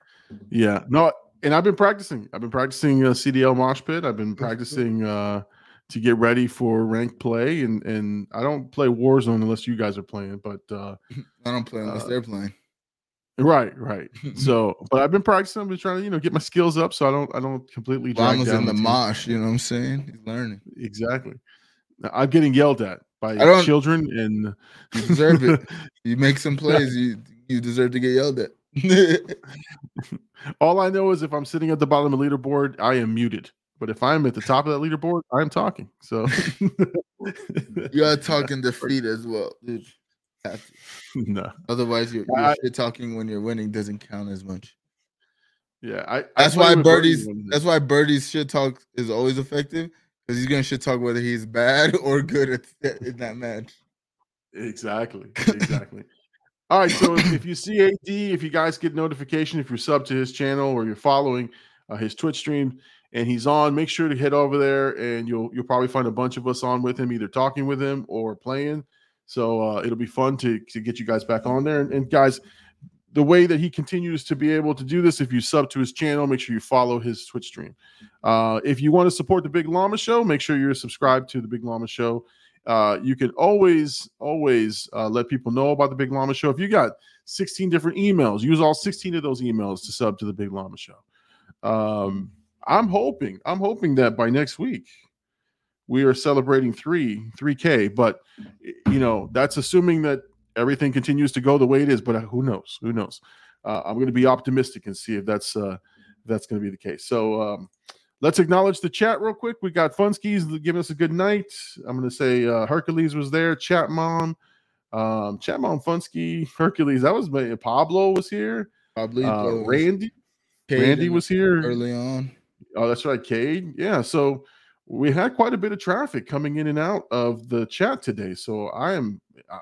Yeah, no, and I've been practicing. I've been practicing uh, CDL mosh pit. I've been practicing uh, to get ready for rank play, and and I don't play Warzone unless you guys are playing. But uh, [laughs] I don't play unless Uh, they're playing. right, right. [laughs] So, but I've been practicing. I've been trying to you know get my skills up, so I don't I don't completely. down in the team. mosh, you know what I'm saying? He's learning. Exactly. I'm getting yelled at by children, and You deserve it. [laughs] You make some plays, you you deserve to get yelled at. [laughs] All I know is if I'm sitting at the bottom of the leaderboard, I am muted. But if I'm at the top of that leaderboard, I'm talking. So [laughs] you're talking defeat as well, [laughs] dude. No. Otherwise, your, your I- shit talking when you're winning doesn't count as much. Yeah, I. I That's play why with Birdie Birdie's. That's why Birdie's shit talk is always effective because he's gonna shit talk whether he's bad or good at in that match. exactly, exactly. All right, so if, [coughs] if you see AD, if you guys get notification, if you're sub to his channel or you're following uh, his Twitch stream and he's on, make sure to head over there and you'll you'll probably find a bunch of us on with him, either talking with him or playing. So uh, it'll be fun to to get you guys back on there. And, and guys, the way that he continues to be able to do this, if you sub to his channel, make sure you follow his Twitch stream. Uh, if you want to support the Big Llama Show, make sure you're subscribed to the Big Llama Show. Uh, you can always, always uh, let people know about the Big Llama Show. If you got 16 different emails, use all 16 of those emails to sub to the Big Llama Show. Um, I'm hoping, I'm hoping that by next week we are celebrating three, 3K. But you know, that's assuming that everything continues to go the way it is. But uh, who knows? Who knows? Uh, I'm going to be optimistic and see if that's uh, that's going to be the case. So um, let's acknowledge the chat real quick. We got Funskis giving us a good night. I'm going to say uh, Hercules was there, Chat Mom, Um, Chadmon Funsky, Hercules, that was my Pablo was here. Probably Uh, Randy, Cade Randy was here. early on. Oh, that's right, Cade. Yeah, so we had quite a bit of traffic coming in and out of the chat today. So I am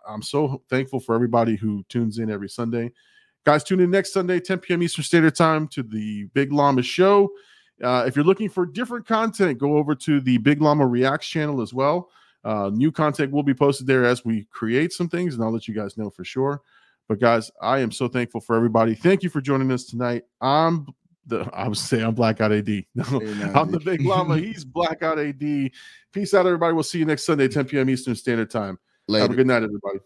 I'm so thankful for everybody who tunes in every Sunday. Guys, tune in next Sunday, 10 p.m. Eastern Standard Time to the Big Llama Show. Uh, if you're looking for different content, go over to the Big Llama Reacts channel as well. Uh, new content will be posted there as we create some things, and I'll let you guys know for sure. But guys, I am so thankful for everybody. Thank you for joining us tonight. I'm the [laughs] I would say I'm Blackout AD. [laughs] No, I'm the big llama. He's Blackout AD. Peace out, everybody. We'll see you next Sunday, 10 p.m. Eastern Standard Time. Have a good night, everybody.